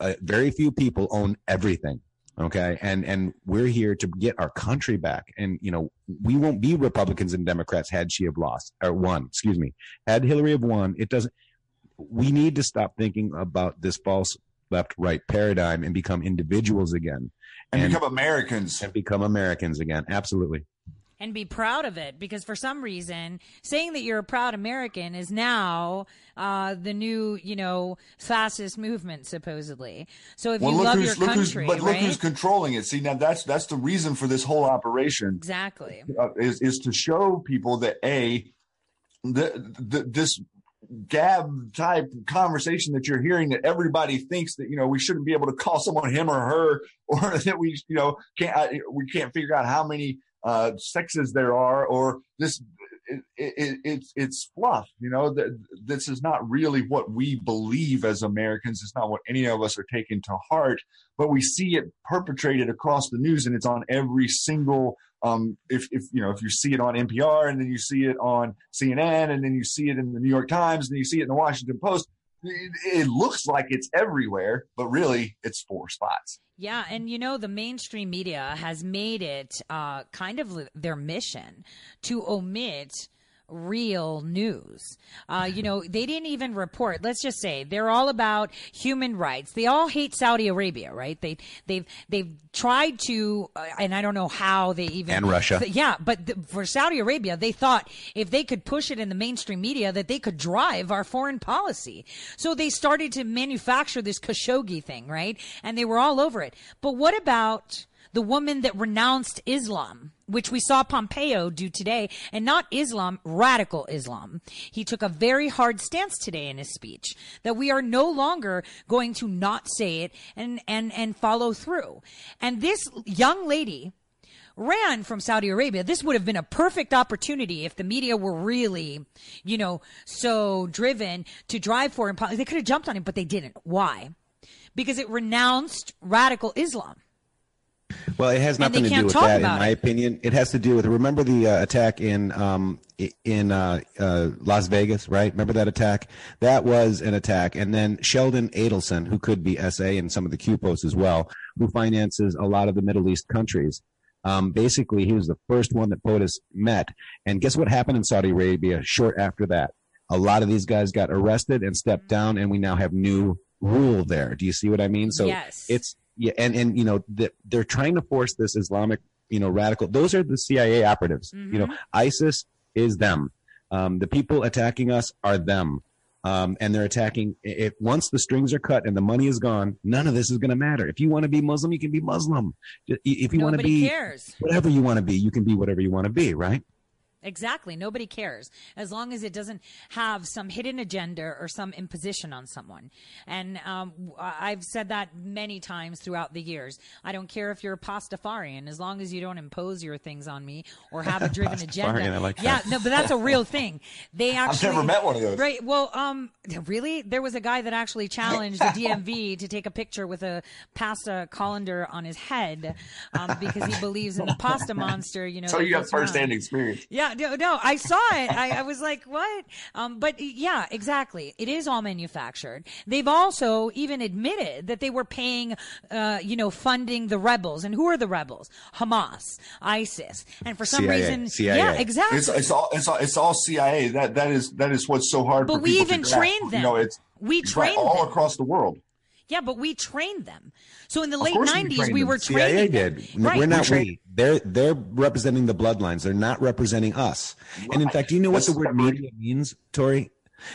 uh, very few people own everything. Okay, and and we're here to get our country back, and you know we won't be Republicans and Democrats had she have lost or won. Excuse me, had Hillary have won, it doesn't. We need to stop thinking about this false left right paradigm and become individuals again and, and, become Americans and become Americans again. Absolutely. And be proud of it because for some reason, saying that you're a proud American is now uh, the new, you know, fascist movement, supposedly. So if well, you love your country, but right? look who's controlling it. See, now that's that's the reason for this whole operation. Exactly. Uh, is is to show people that a the, the, this gab type conversation that you're hearing that everybody thinks that you know we shouldn't be able to call someone him or her (laughs) or that we you know can't we can't figure out how many uh, sexes there are or this it, it, it's it's fluff you know that this is not really what we believe as americans. It's not what any of us are taking to heart but we see it perpetrated across the news and it's on every single um, if, if you know if you see it on NPR and then you see it on CNN and then you see it in the New York Times and you see it in the Washington Post, it, it looks like it's everywhere, but really it's four spots. Yeah, and you know the mainstream media has made it uh, kind of their mission to omit real news. Uh, you know, they didn't even report. Let's just say they're all about human rights. They all hate Saudi Arabia, right? They they've they've tried to, uh, and I don't know how they even and Russia. Th- yeah, but th- for Saudi Arabia, they thought if they could push it in the mainstream media, that they could drive our foreign policy. So they started to manufacture this Khashoggi thing, right? And they were all over it. But what about the woman that renounced Islam, which we saw Pompeo do today, and not Islam, radical Islam. He took a very hard stance today in his speech that we are no longer going to not say it and, and, and follow through. And this young lady, ran from Saudi Arabia, this would have been a perfect opportunity if the media were really, you know, so driven to drive for policy. They could have jumped on him, but they didn't. Why? Because it renounced radical Islam. Well, it has nothing to do with that, in my it. opinion. It has to do with remember the uh, attack in um, in uh, uh, Las Vegas, right? Remember that attack? That was an attack, and then Sheldon Adelson, who could be SA and some of the Q posts as well, who finances a lot of the Middle East countries. Um, basically, he was the first one that POTUS met, and guess what happened in Saudi Arabia? Short after that, a lot of these guys got arrested and stepped down, and we now have new rule there. Do you see what I mean? So yes. it's yeah, and and you know the, they're trying to force this Islamic, you know, radical. Those are the CIA operatives. Mm-hmm. You know, mm-hmm. ISIS is them. Um, the people attacking us are them. Um, and they're attacking. If once the strings are cut and the money is gone, none of this is going to matter. If you want to be Muslim, you can be Muslim. If you want to be cares. whatever you want to be, you can be whatever you want to be, right? Exactly. Nobody cares as long as it doesn't have some hidden agenda or some imposition on someone. And um, I've said that many times throughout the years. I don't care if you're a Pastafarian, as long as you don't impose your things on me or have a driven (laughs) agenda. I like yeah, no, but that's a real thing. They actually. I've never met one of those. Right. Well, um, really, there was a guy that actually challenged the (laughs) DMV to take a picture with a pasta colander on his head um, because he believes in the pasta (laughs) monster. You know. So you have first-hand experience. Yeah no, no, I saw it. I, I was like, what? Um, but yeah, exactly. It is all manufactured. They've also even admitted that they were paying, uh, you know, funding the rebels. And who are the rebels? Hamas, ISIS. And for some CIA, reason, CIA. yeah, exactly. It's, it's, all, it's all, it's all CIA. That, that is, that is what's so hard but for we even trained them. You know, it's, we trained right, all them. across the world. Yeah, but we trained them. So in the Of late course we nineties, trained we, them. were CIA training. did. them. Right. We're not We trained- we. They're they're representing the bloodlines. They're not representing us. And in fact, do you know what the word separate. media means, Tori?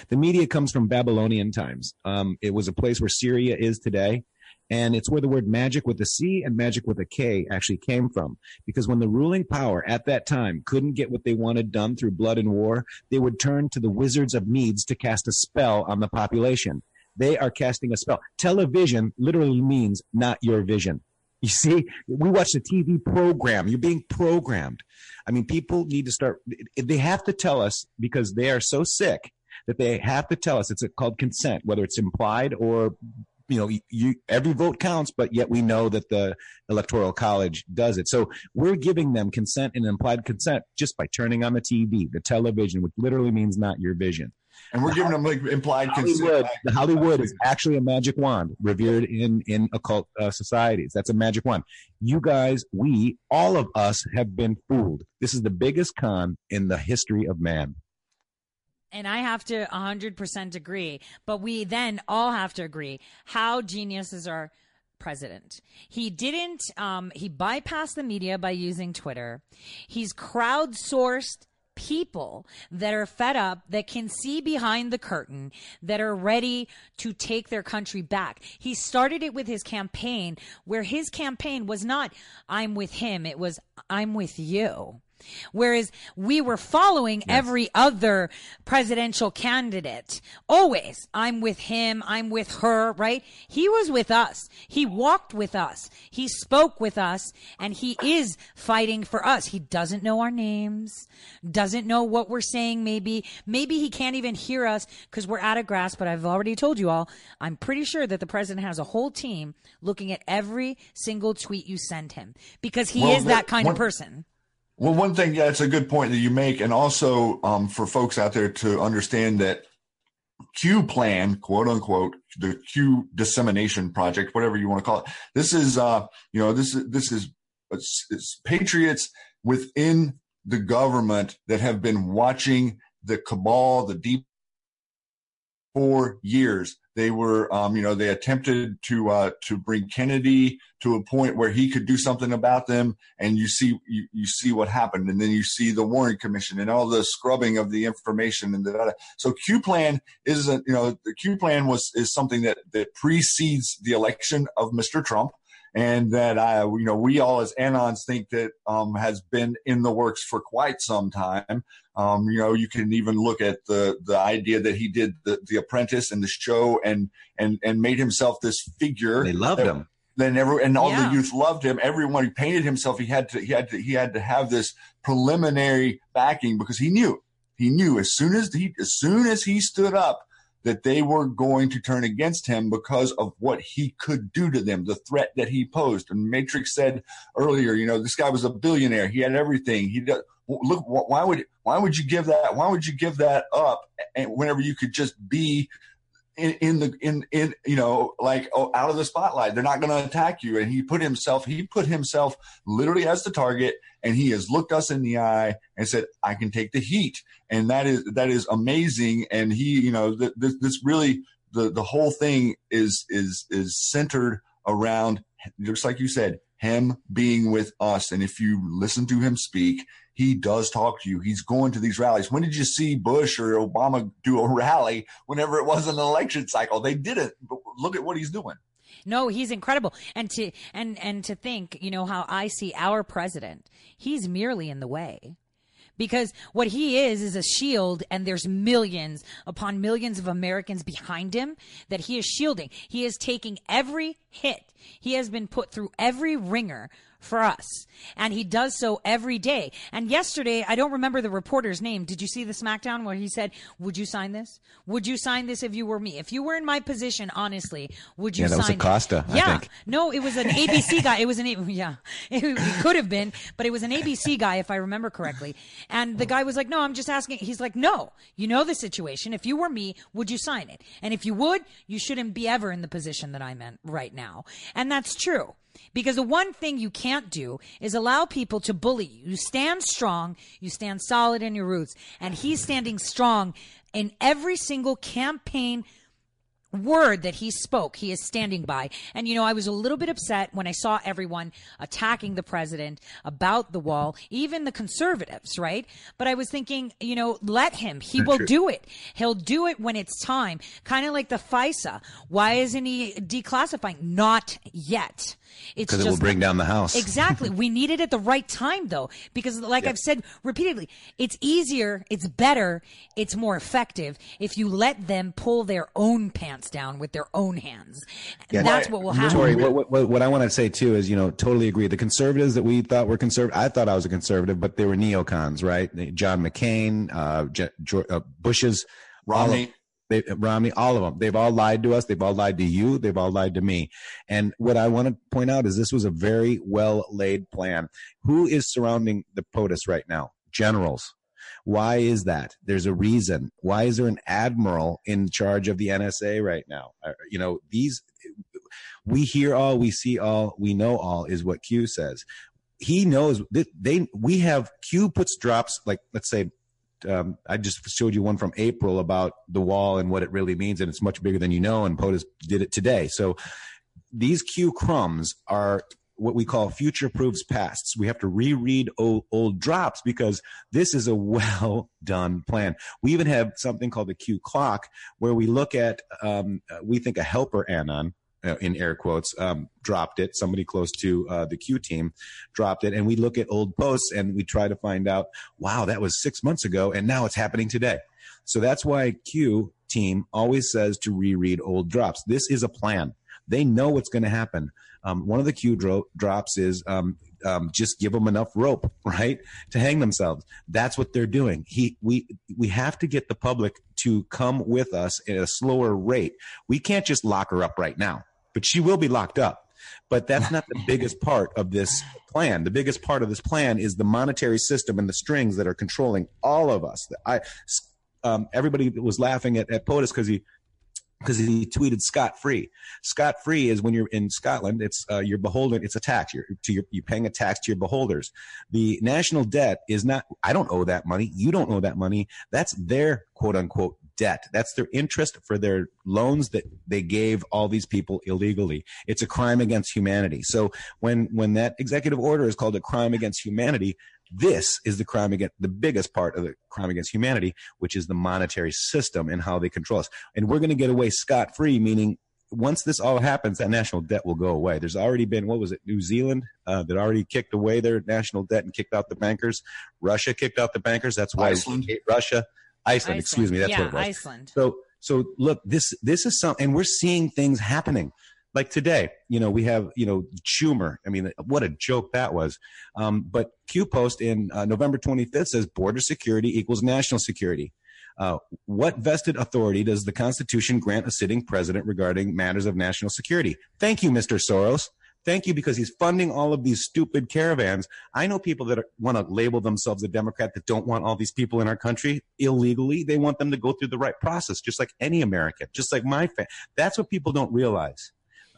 The media comes from Babylonian times. Um, it was a place where Syria is today. And it's where the word magic with a C and magic with a K actually came from. Because when the ruling power at that time couldn't get what they wanted done through blood and war, they would turn to the wizards of Medes to cast a spell on the population. They are casting a spell. Television literally means not your vision. You see, we watch the TV program. You're being programmed. I mean, people need to start, they have to tell us because they are so sick that they have to tell us it's called consent, whether it's implied or you know, you, every vote counts, but yet we know that the electoral college does it. So we're giving them consent and implied consent just by turning on the TV, the television, which literally means not your vision. And we're giving them like implied Hollywood, consent. the Hollywood is actually a magic wand revered in in occult uh, societies. That's a magic wand. You guys, we, all of us, have been fooled. This is the biggest con in the history of man. And I have to 100% agree. But we then all have to agree how geniuses are president. He didn't, um, he bypassed the media by using Twitter. He's crowdsourced people that are fed up, that can see behind the curtain, that are ready to take their country back. He started it with his campaign, where his campaign was not, I'm with him, it was, I'm with you. Whereas we were following every other presidential candidate. Always, I'm with him, I'm with her, right? He was with us. He walked with us. He spoke with us, and he is fighting for us. He doesn't know our names, doesn't know what we're saying, maybe. Maybe he can't even hear us because we're out of grasp, but I've already told you all, I'm pretty sure that the president has a whole team looking at every single tweet you send him because he Well, is that that- kind of person. Well, one thing, yeah, it's a good point that you make, and also um, for folks out there to understand that Q plan, quote unquote, the Q dissemination project, whatever you want to call it. This is, uh, you know, this is this is it's, it's patriots within the government that have been watching the cabal, the deep for years. They were, um, you know, they attempted to uh, to bring Kennedy to a point where he could do something about them, and you see you, you see what happened, and then you see the Warren Commission and all the scrubbing of the information and that. So Q plan isn't, you know, the Q plan was is something that that precedes the election of Mr. Trump. And that I, you know, we all as Anons think that um, has been in the works for quite some time. Um, you know, you can even look at the the idea that he did the, the Apprentice and the show and and and made himself this figure. They loved that- him. Then every and all Yeah. the youth loved him. Everyone he painted himself. He had to he had to he had to have this preliminary backing because he knew he knew as soon as he as soon as he stood up that they were going to turn against him because of what he could do to them, the threat that he posed. And Matrix said earlier, you know, this guy was a billionaire. He had everything. He did, look. Why would why would you give that? Why would you give that up? Whenever you could just be in, in the in in you know like oh, out of the spotlight, they're not going to attack you. And he put himself he put himself literally as the target, and he has looked us in the eye and said, "I can take the heat." And that is that is amazing. And he, you know, th- this this really the the whole thing is is is centered around just like you said him being with us and if you listen to him speak he does talk to you he's going to these rallies when did you see bush or obama do a (laughs) rally whenever it was an election cycle they didn't but look at what he's doing No, he's incredible. And to and and to think, you know, how I see our president, he's merely in the way. Because what he is is a shield and there's millions upon millions of Americans behind him that he is shielding. He is taking every hit. He has been put through every ringer for us. And he does so every day. And yesterday, I don't remember the reporter's name. Did you see the SmackDown where he said, Would you sign this? Would you sign this if you were me? If you were in my position, honestly, would you Yeah, that was sign it? Acosta, I Yeah. think. No, it was an ABC guy. It was an, yeah, it, (laughs) it could have been, but it was an ABC guy, if I remember correctly. And the guy was like, No, I'm just asking. He's like, No, you know the situation. If you were me, would you sign it? And if you would, you shouldn't be ever in the position that I'm in right now. And that's true. Because the one thing you can't do is allow people to bully you. You stand strong, you stand solid in your roots, and he's standing strong in every single campaign word that he spoke, he is standing by. And, you know, I was a little bit upset when I saw everyone attacking the president about the wall, even the conservatives, right? But I was thinking, you know, let him. He will do it. He'll do it when it's time. Kind of like the FISA. Why isn't he declassifying? Not yet. It's because it will bring down the house. Exactly. (laughs) we need it at the right time, though, because, like yep. I've said repeatedly, it's easier, it's better, it's more effective if you let them pull their own pants down with their own hands. Yeah. That's what will happen. Tori, what, what, what I want to say too is, you know, totally agree. The conservatives that we thought were conservative, I thought I was a conservative, but they were neocons, right? John McCain, uh, uh, Bush's Romney. They, Romney, all of them. They've all lied to us. They've all lied to you. They've all lied to me. And what I want to point out is this was a very well laid plan. Who is surrounding the POTUS right now? Generals. Why is that? There's a reason. Why is there an admiral in charge of the NSA right now? Uh, you know, these, we hear all, we see all, we know all is what Q says. He knows that they, we have Q puts drops like, let's say um, I just showed you one from April about the wall and what it really means, and it's much bigger than you know. And POTUS did it today. So these Q crumbs are what we call future proofs pasts. We have to reread old, old drops because this is a (laughs) well done plan. We even have something called the Q clock where we look at, um, we think a helper anon uh, in air quotes, um, dropped it. Somebody close to uh, the Q team dropped it. And we look at old posts and we try to find out, wow, that was six months ago and now it's happening today. So that's why Q team always says to reread old drops. This is a plan. They know what's going to happen. Um, one of the Q dro- drops is um, um, just give them enough rope, (laughs) right, to hang themselves. That's what they're doing. He, we, we have to get the public to come with us at a slower rate. We can't just lock her up right now but she will be locked up. But that's not the biggest part of this plan. The biggest part of this plan is the monetary system and the strings that are controlling all of us. I, um, everybody was laughing at, at POTUS because he because he tweeted scot free. Scot free is when you're in Scotland, it's uh, you're beholden. It's a tax. You're to your, you're paying a tax to your beholders. The national debt is not. I don't owe that money. You don't owe that money. That's their quote unquote debt. That's their interest for their loans that they gave all these people illegally. It's a crime against humanity. So when when that executive order is called a crime against humanity, this is the crime against the biggest part of the crime against humanity, which is the monetary system and how they control us. And we're going to get away scot free, meaning once this all happens, that national debt will go away. There's already been, what was it, New Zealand uh, that already kicked away their national debt and kicked out the bankers. Russia kicked out the bankers. That's why Iceland. Russia. Iceland, Iceland, excuse me. That's yeah, what it was. Iceland. So, so look, this, this is some, and we're seeing things happening. Like today, you know, we have, you know, Schumer. I mean, what a joke that was. Um, but Q Post in uh, November 25th says border security equals national security. Uh, what vested authority does the Constitution grant a sitting president regarding matters of national security? Thank you, Mr. Soros. Thank you because he's funding all of these stupid caravans. I know people that want to label themselves a Democrat that don't want all these people in our country illegally. They want them to go through the right process, just like any American, just like my family. That's what people don't realize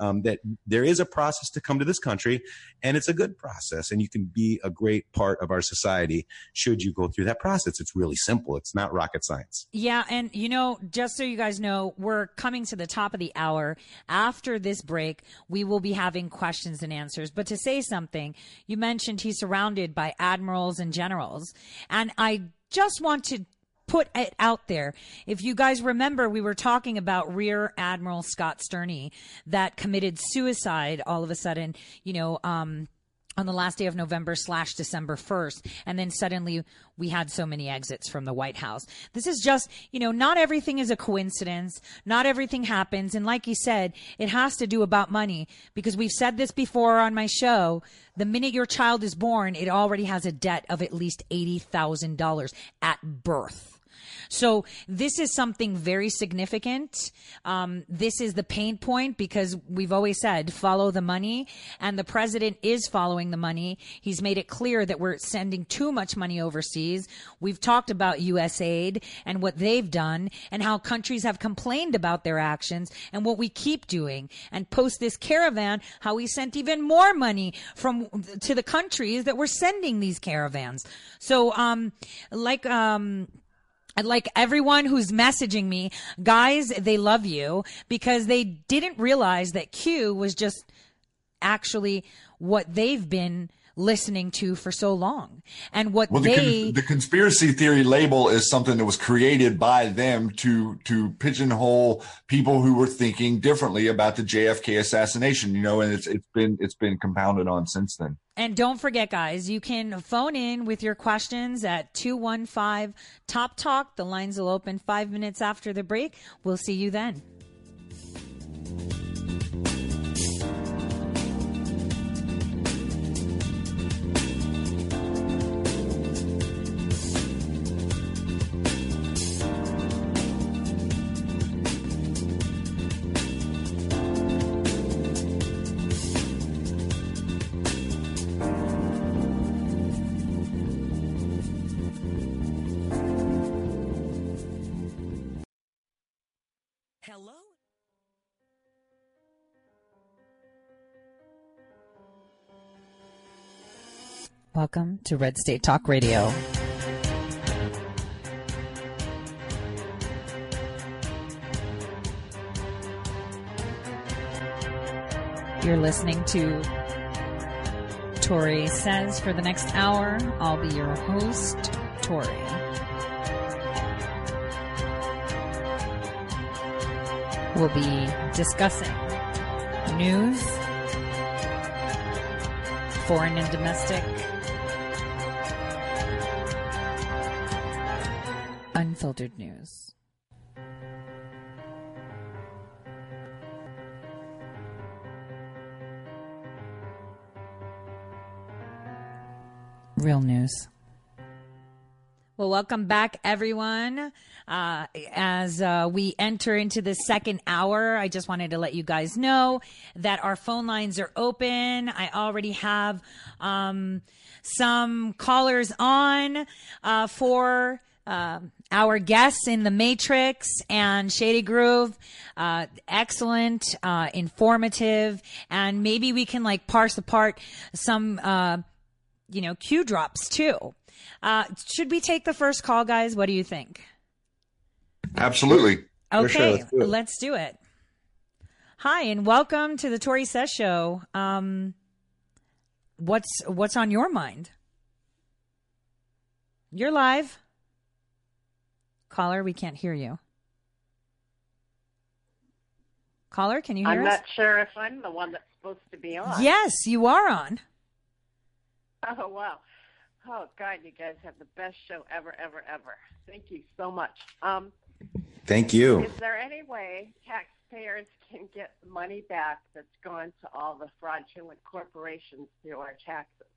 um, that there is a process to come to this country and it's a good process and you can be a great part of our society should you go through that process. It's really simple. It's not rocket science. Yeah. And you know, just so you guys know, we're coming to the top of the hour. After this break, we will be having questions and answers. But to say something, you mentioned he's surrounded by admirals and generals. And I just want to put it out there. If you guys remember, we were talking about Rear Admiral Scott Stearney that committed suicide all of a sudden, you know, um, on the last day of November slash December 1st. And then suddenly we had so many exits from the White House. This is just, you know, not everything is a coincidence. Not everything happens. And like you said, it has to do about money because we've said this before on my show. The minute your child is born, it already has a debt of at least $80,000 at birth. So this is something very significant. Um, this is the pain point because we've always said follow the money, and the president is following the money. He's made it clear that we're sending too much money overseas. We've talked about USAID and what they've done, and how countries have complained about their actions, and what we keep doing. And post this caravan, how we sent even more money from to the countries that were sending these caravans. So, um, like um I'd like everyone who's messaging me, guys, they love you because they didn't realize that Q was just actually what they've been listening to for so long. And what well, the, they con- the conspiracy theory label is something that was created by them to to pigeonhole people who were thinking differently about the JFK assassination you know and it's it's been it's been compounded on since then. And don't forget guys you can phone in with your questions at 215 top talk the lines will open 5 minutes after the break. We'll see you then Welcome to Red State Talk Radio. You're listening to Tori Says for the next hour. I'll be your host, Tori. We'll be discussing news, foreign and domestic, Unfiltered News. Real news. Well, welcome back, everyone. Uh, as uh, we enter into the second hour, I just wanted to let you guys know that our phone lines are open. I already have um, some callers on uh, for uh, our guests in the Matrix and Shady Groove. Uh, excellent, uh, informative, and maybe we can like parse apart some, uh, you know, Q drops too. Uh, should we take the first call, guys? What do you think? Absolutely. Okay, sure, let's, do let's, do it. Hi, and welcome to the Tori Says Show. Um, what's what's on your mind? You're live. Caller, we can't hear you. Caller, can you hear I'm us? I'm not sure if I'm the one that's supposed to be on. Yes, you are on. Oh, wow. Oh, God, you guys have the best show ever, ever, ever. Thank you so much. Um, Thank you. Is there any way taxpayers can get money back that's gone to all the fraudulent corporations through our taxes?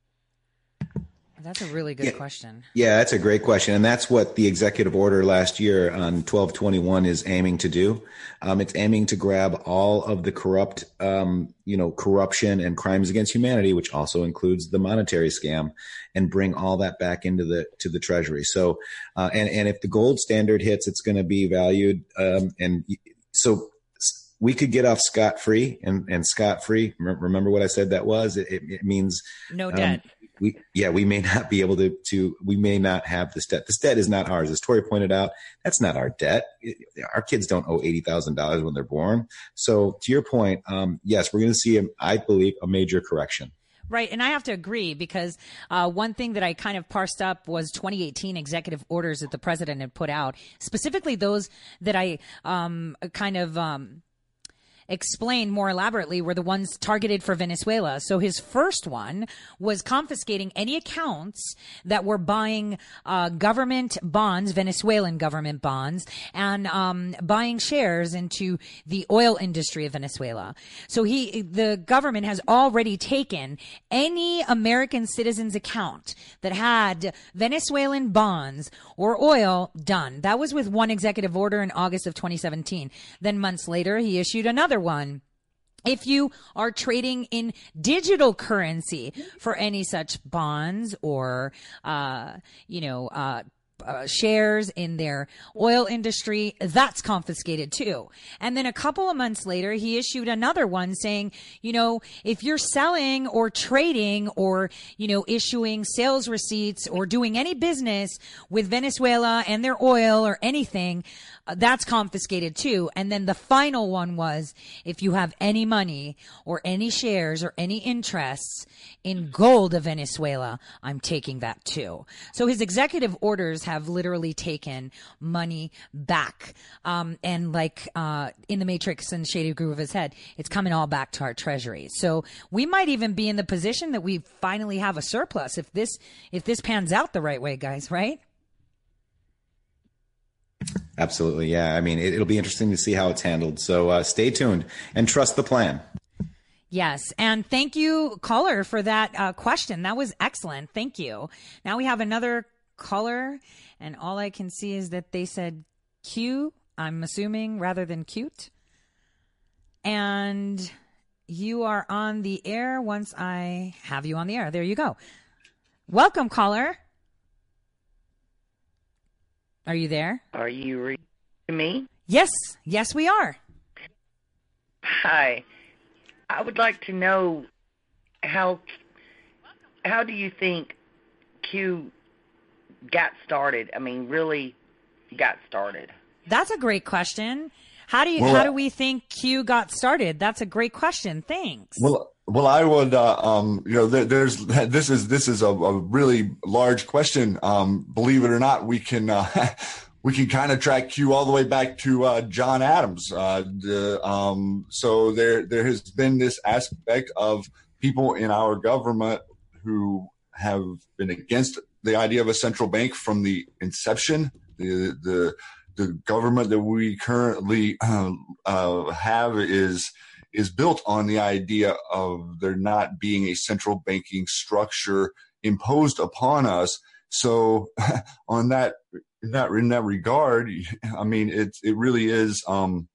That's a really good yeah, question. Yeah, that's a great question. And that's what the executive order last year on 1221 is aiming to do. Um, it's aiming to grab all of the corrupt, um, you know, corruption and crimes against humanity, which also includes the monetary scam and bring all that back into the, to the treasury. So, uh, and, and if the gold standard hits, it's going to be valued. Um, and so we could get off scot free and, and scot free. Remember what I said that was? It, it means no debt. Um, we yeah we may not be able to to we may not have this debt. This debt is not ours. As tori pointed out that's not our debt. Our kids don't owe $80000 when they're born. So to your point um, yes we're going to see a, I believe a major correction. Right. And I have to agree because uh, one thing that I kind of parsed up was 2018 executive orders that the president had put out, specifically those that I um, kind of um, explained more elaborately were the ones targeted for Venezuela. So his first one was confiscating any accounts that were buying uh, government bonds, Venezuelan government bonds, and um, buying shares into the oil industry of Venezuela. So he, the government has already taken any American citizen's account that had Venezuelan bonds or oil done. That was with one executive order in August of 2017. Then months later, he issued another another one. If you are trading in digital currency for any such bonds or, uh, you know, uh, uh, shares in their oil industry, that's confiscated too. And then a couple of months later, he issued another one saying, you know, if you're selling or trading or, you know, issuing sales receipts or doing any business with Venezuela and their oil or anything, uh, that's confiscated too. And then the final one was if you have any money or any shares or any interests in gold of Venezuela, I'm taking that too. So his executive orders have literally taken money back. Um, and like, uh, in the matrix and shady groove of his head, it's coming all back to our treasury. So we might even be in the position that we finally have a surplus if this, if this pans out the right way, guys, right? Absolutely. Yeah. I mean, it, will be interesting to see how it's handled. So uh, stay tuned and trust the plan. Yes. And thank you, caller, for that uh, question. That was excellent. Thank you. Now we have another caller, and all I can see is that they said Q, I'm assuming, rather than cute. And you are on the air once I have you on the air. There you go. Welcome, caller. Are you there? Are you reading me? Yes, yes, we are. Hi. I would like to know how how do you think Q got started? I mean, really got started. That's a great question. How do you well, how do we think Q got started? That's a great question. Thanks. Well, well, I would, uh, um, you know, there, there's this is this is a, a really large question. Um, believe it or not, we can uh, (laughs) we can kind of track Q all the way back to uh, John Adams. Uh, the, um, so there there has been this aspect of people in our government who have been against the idea of a central bank from the inception. The the the government that we currently (clears throat) uh, have is is built on the idea of there not being a central banking structure imposed upon us. So, (laughs) on that in that in that regard, I mean, it it really is um,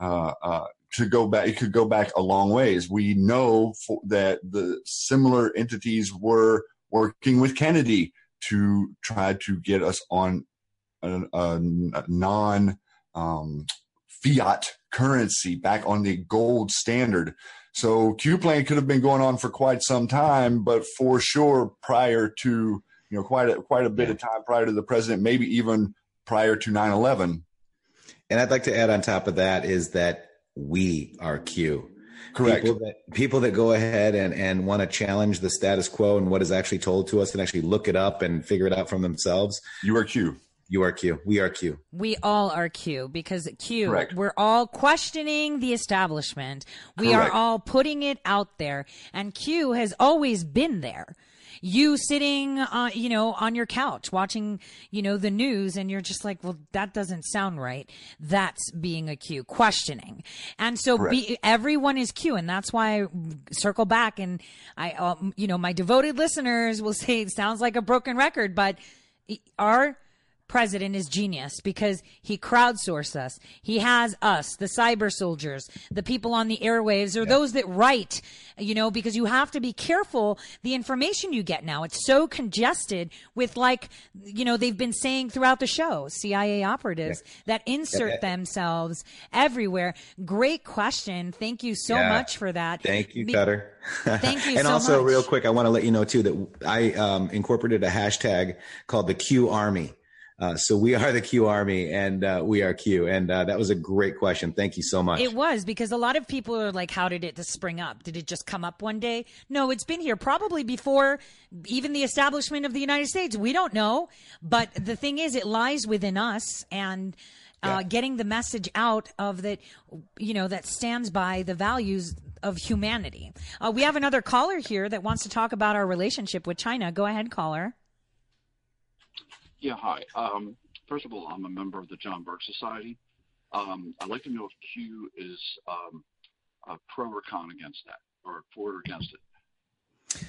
uh, uh, to go back. It could go back a long ways. We know for, that the similar entities were working with Kennedy to try to get us on a, a non um, fiat currency back on the gold standard. So Q plan could have been going on for quite some time, but for sure prior to you know quite a, quite a bit of time prior to the president, maybe even prior to 9/11. And I'd like to add on top of that is that we are Q. Correct. People that, people that go ahead and, and want to challenge the status quo and what is actually told to us and actually look it up and figure it out from themselves. You are Q. You are Q. We are Q. We all are Q because Q, Correct. we're all questioning the establishment. We Correct. are all putting it out there. And Q has always been there. You sitting, uh, you know, on your couch watching, you know, the news and you're just like, well, that doesn't sound right. That's being a Q, questioning. And so be, everyone is Q. And that's why I circle back and I, um, you know, my devoted listeners will (laughs) say it sounds like a broken record, but our president is genius because he crowdsourced us. He has us, the cyber soldiers, the people on the airwaves, or yeah. those that write, you know, because you have to be careful the information you get now. It's so congested with like, you know, they've been saying throughout the show, CIA operatives yeah. that insert yeah. themselves everywhere. Great question. Thank you so much for that. Thank you, Cutter. (laughs) Thank you (laughs) and so also, much. real quick, I want to let you know too that I um, incorporated a hashtag called the Q Army. Uh, so we are the Q Army, and uh, we are Q. And uh, that was a great question. Thank you so much. It was because a lot of people are like, "How did it just spring up? Did it just come up one day?" No, it's been here probably before even the establishment of the United States. We don't know, but the thing is, it lies within us, and. Uh, yeah. getting the message out of that, you know, that stands by the values of humanity. Uh, we have another caller here that wants to talk about our relationship with China. Go ahead, caller. Yeah, hi. Um, first of all, I'm a member of the John Birch Society. Um, I'd like to know if Q is um, pro or con against that, or for or against it.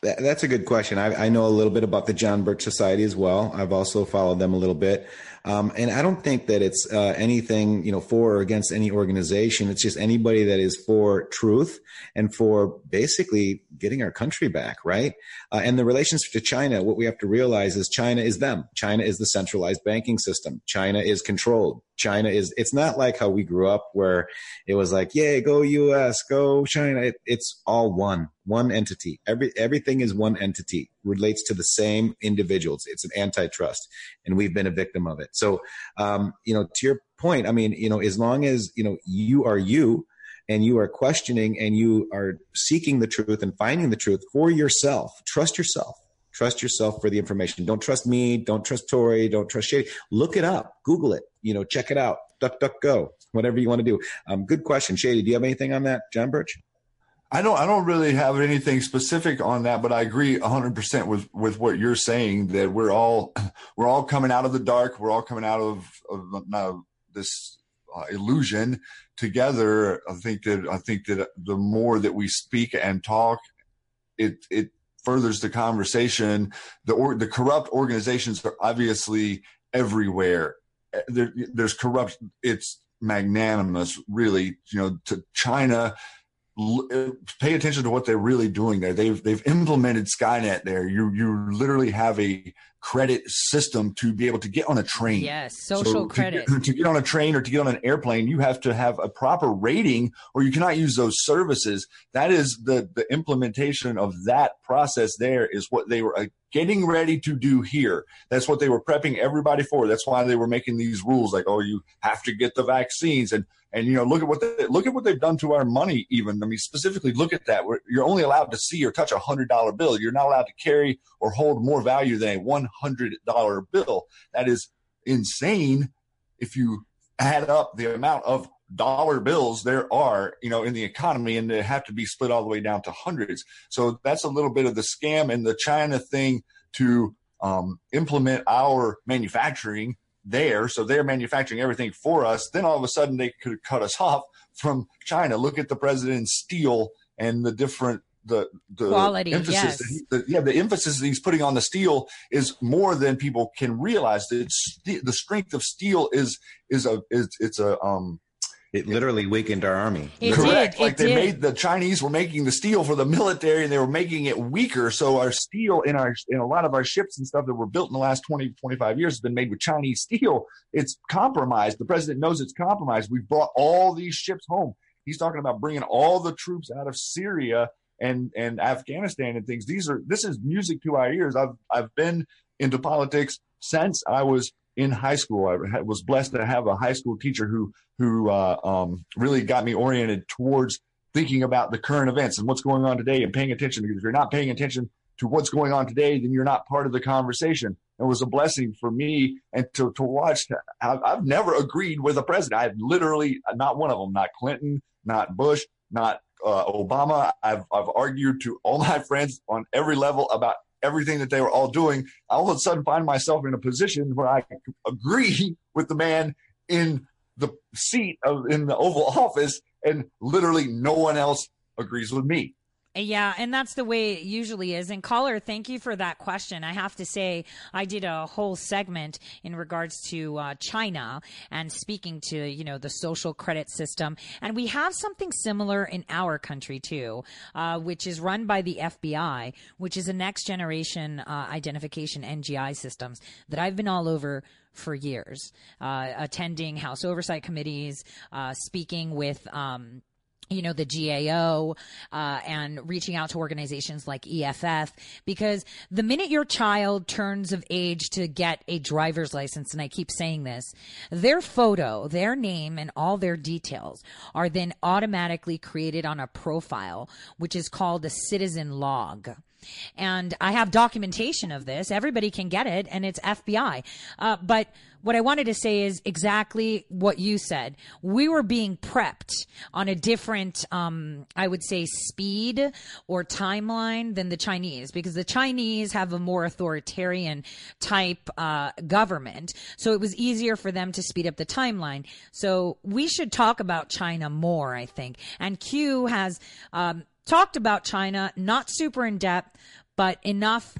That's a good question. I, I, know a little bit about the John Birch Society as well. I've also followed them a little bit. Um, and I don't think that it's uh, anything, you know, for or against any organization. It's just anybody that is for truth and for basically getting our country back, right? Uh, and the relationship to China, what we have to realize is China is them. China is the centralized banking system. China is controlled. China is, it's not like how we grew up where it was like, yay, go US, go China. It, it's all one, one entity. Every, everything is one entity, relates to the same individuals. It's an antitrust and we've been a victim of it. So, um, you know, to your point, I mean, you know, as long as, you know, you are you, and you are questioning and you are seeking the truth and finding the truth for yourself, trust yourself. Trust yourself for the information. Don't trust me. Don't trust Tori. Don't trust Shady. Look it up. Google it. You know, check it out. Duck, duck, go. Whatever you want to do. Um, good question, Shady. Do you have anything on that, John Birch? I don't. I don't really have anything specific on that, but I agree 100 percent with with what you're saying. That we're all (clears throat) we're all coming out of the dark. We're all coming out of, of this uh, illusion together. I think that I think that the more that we speak and talk, it it furthers the conversation. The or, the corrupt organizations are obviously everywhere. There, there's corrupt. It's magnanimous, really. You know, to China Uh, pay attention to what they're really doing there. They've they've implemented Skynet there. You you literally have a credit system to be able to get on a train. Yes, social so credit. To (laughs) get, to get, on a train or to get on an airplane, you have to have a proper rating or you cannot use those services. That is the the implementation of that process there is what they were uh, getting ready to do here. That's what they were prepping everybody for. That's why they were making these rules like, oh, you have to get the vaccines and and you know, look at what they, look at what they've done to our money. Even I mean, specifically, look at that. Where you're only allowed to see or touch a hundred dollar bill. You're not allowed to carry or hold more value than a one hundred dollar bill. That is insane. If you add up the amount of dollar bills there are, you know, in the economy, and they have to be split all the way down to hundreds. So that's a little bit of the scam and the China thing to um, implement our manufacturing there. So they're manufacturing everything for us. Then all of a sudden they could cut us (laughs) off from China. Look at the president's steel and the different the the quality emphasis yes. he, the, yeah the emphasis that he's putting on the steel is more than people can realize that the strength of steel is is a is it's a um it literally weakened our army. It Correct. Did, like they did. made the Chinese were making the steel for the military and they were making it weaker. So our steel in our in a lot of our ships and stuff that were built in the last 20, 25 years has been made with Chinese steel. It's compromised. The president knows it's compromised. We brought all these ships home. He's talking about bringing all the troops out of Syria and and Afghanistan and things. These are this is music to our ears. I've I've been into politics since I was in high school. I was blessed to have a high school teacher who who uh, um, really got me oriented towards thinking about the current events and what's going on today and paying attention. Because if you're not paying attention to what's going on today, then you're not part of the conversation. It was a blessing for me and to, to watch. I've, I've never agreed with a president. I've literally not one of them, not Clinton, not Bush, not uh, Obama. I've, I've argued to all my friends on every level about everything that they were all doing, I all of a sudden find myself in a position where I agree with the man in the seat of in the Oval (laughs) Office, and literally no one else agrees with me. Yeah, and that's the way it usually is. And caller, thank you for that question. I have to say, I did a whole segment in regards to uh, China and speaking to you know the social credit system, and we have something similar in our country too, uh, which is run by the FBI, which is a next generation uh, identification NGI systems that I've been all over for years, uh, attending House oversight committees, uh, speaking with. Um, you know, the GAO, uh, and reaching out to organizations like EFF because the minute your child turns of age to get a driver's license, and I keep saying this, their photo, their name, and all their details are then automatically created on a profile, which is called a citizen log. And I have documentation of this. Everybody can get it, and it's FBI. Uh, but what I wanted to say is exactly what you said. We were being prepped on a different, um, I would say, speed or timeline than the Chinese, because the Chinese have a more authoritarian type uh, government. So it was easier for them to speed up the timeline. So we should talk about China more, I think. And Q has. Um, talked about China, not super in depth, but enough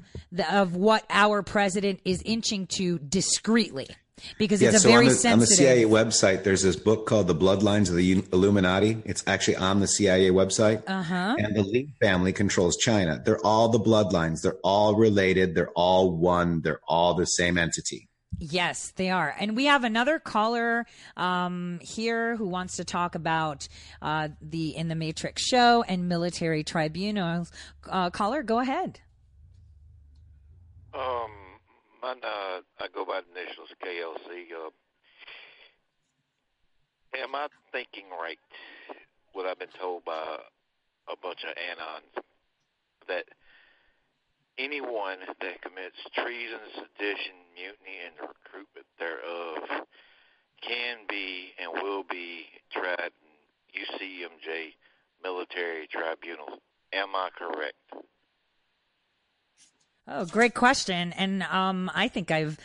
of what our president is inching to discreetly because Yeah, it's a so very on the, on the. CIA website, there's this book called The Bloodlines of the Illuminati. It's actually on the CIA website. Uh-huh. And the Lee family controls China. They're all the bloodlines. They're all related. They're all one. They're all the same entity. Yes, they are. And we have another caller um, here who wants to talk about uh, the In the Matrix show and military tribunals. Uh, caller, go ahead. Um, mine, uh, I go by the initials KLC. Uh, am I thinking right? What I've been told by a bunch of anons that anyone that commits treason, sedition, mutiny, and the recruitment thereof can be and will be tried in UCMJ military tribunal. Am I correct? Oh, great question. And um, I think I've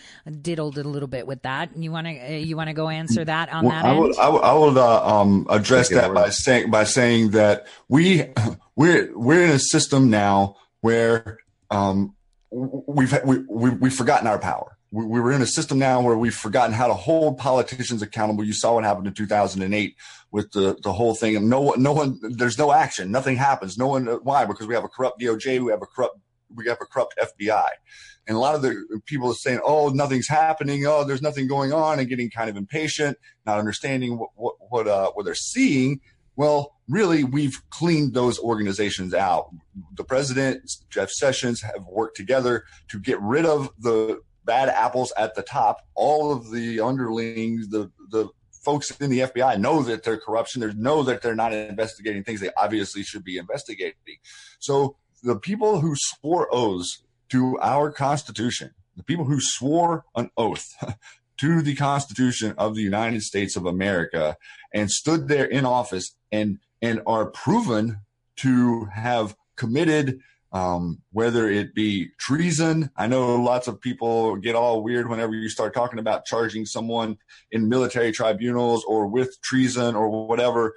diddled it a little bit with that. You want to uh, you want to go answer that on Well, that I end? would, I would, I would uh, um, address that over. by saying by saying that we (laughs) we're we're in a system now where um, we've we, we, we've forgotten our power. We, we were in a system now where we've forgotten how to hold politicians accountable. You saw what happened in 2008 with the the whole thing, and no one, no one, there's no action, nothing happens. No one, why? Because we have a corrupt DOJ, we have a corrupt we have a corrupt FBI. And a lot of the people are saying, "Oh, nothing's happening. Oh, there's nothing going on," and getting kind of impatient, not understanding what what what, uh, what they're seeing. Well, really, we've cleaned those organizations out. The president, Jeff Sessions, have worked together to get rid of the bad apples at the top. All of the underlings, the the folks in the FBI know that they're corruption. They know that they're not investigating things they obviously should be investigating. So the people who swore oaths to our Constitution, the people who swore an oath (laughs) to the Constitution of the United States of America and stood there in office and and are proven to have committed um, whether it be treason. I know lots of people get all weird whenever you start talking about charging someone in military tribunals or with treason or whatever.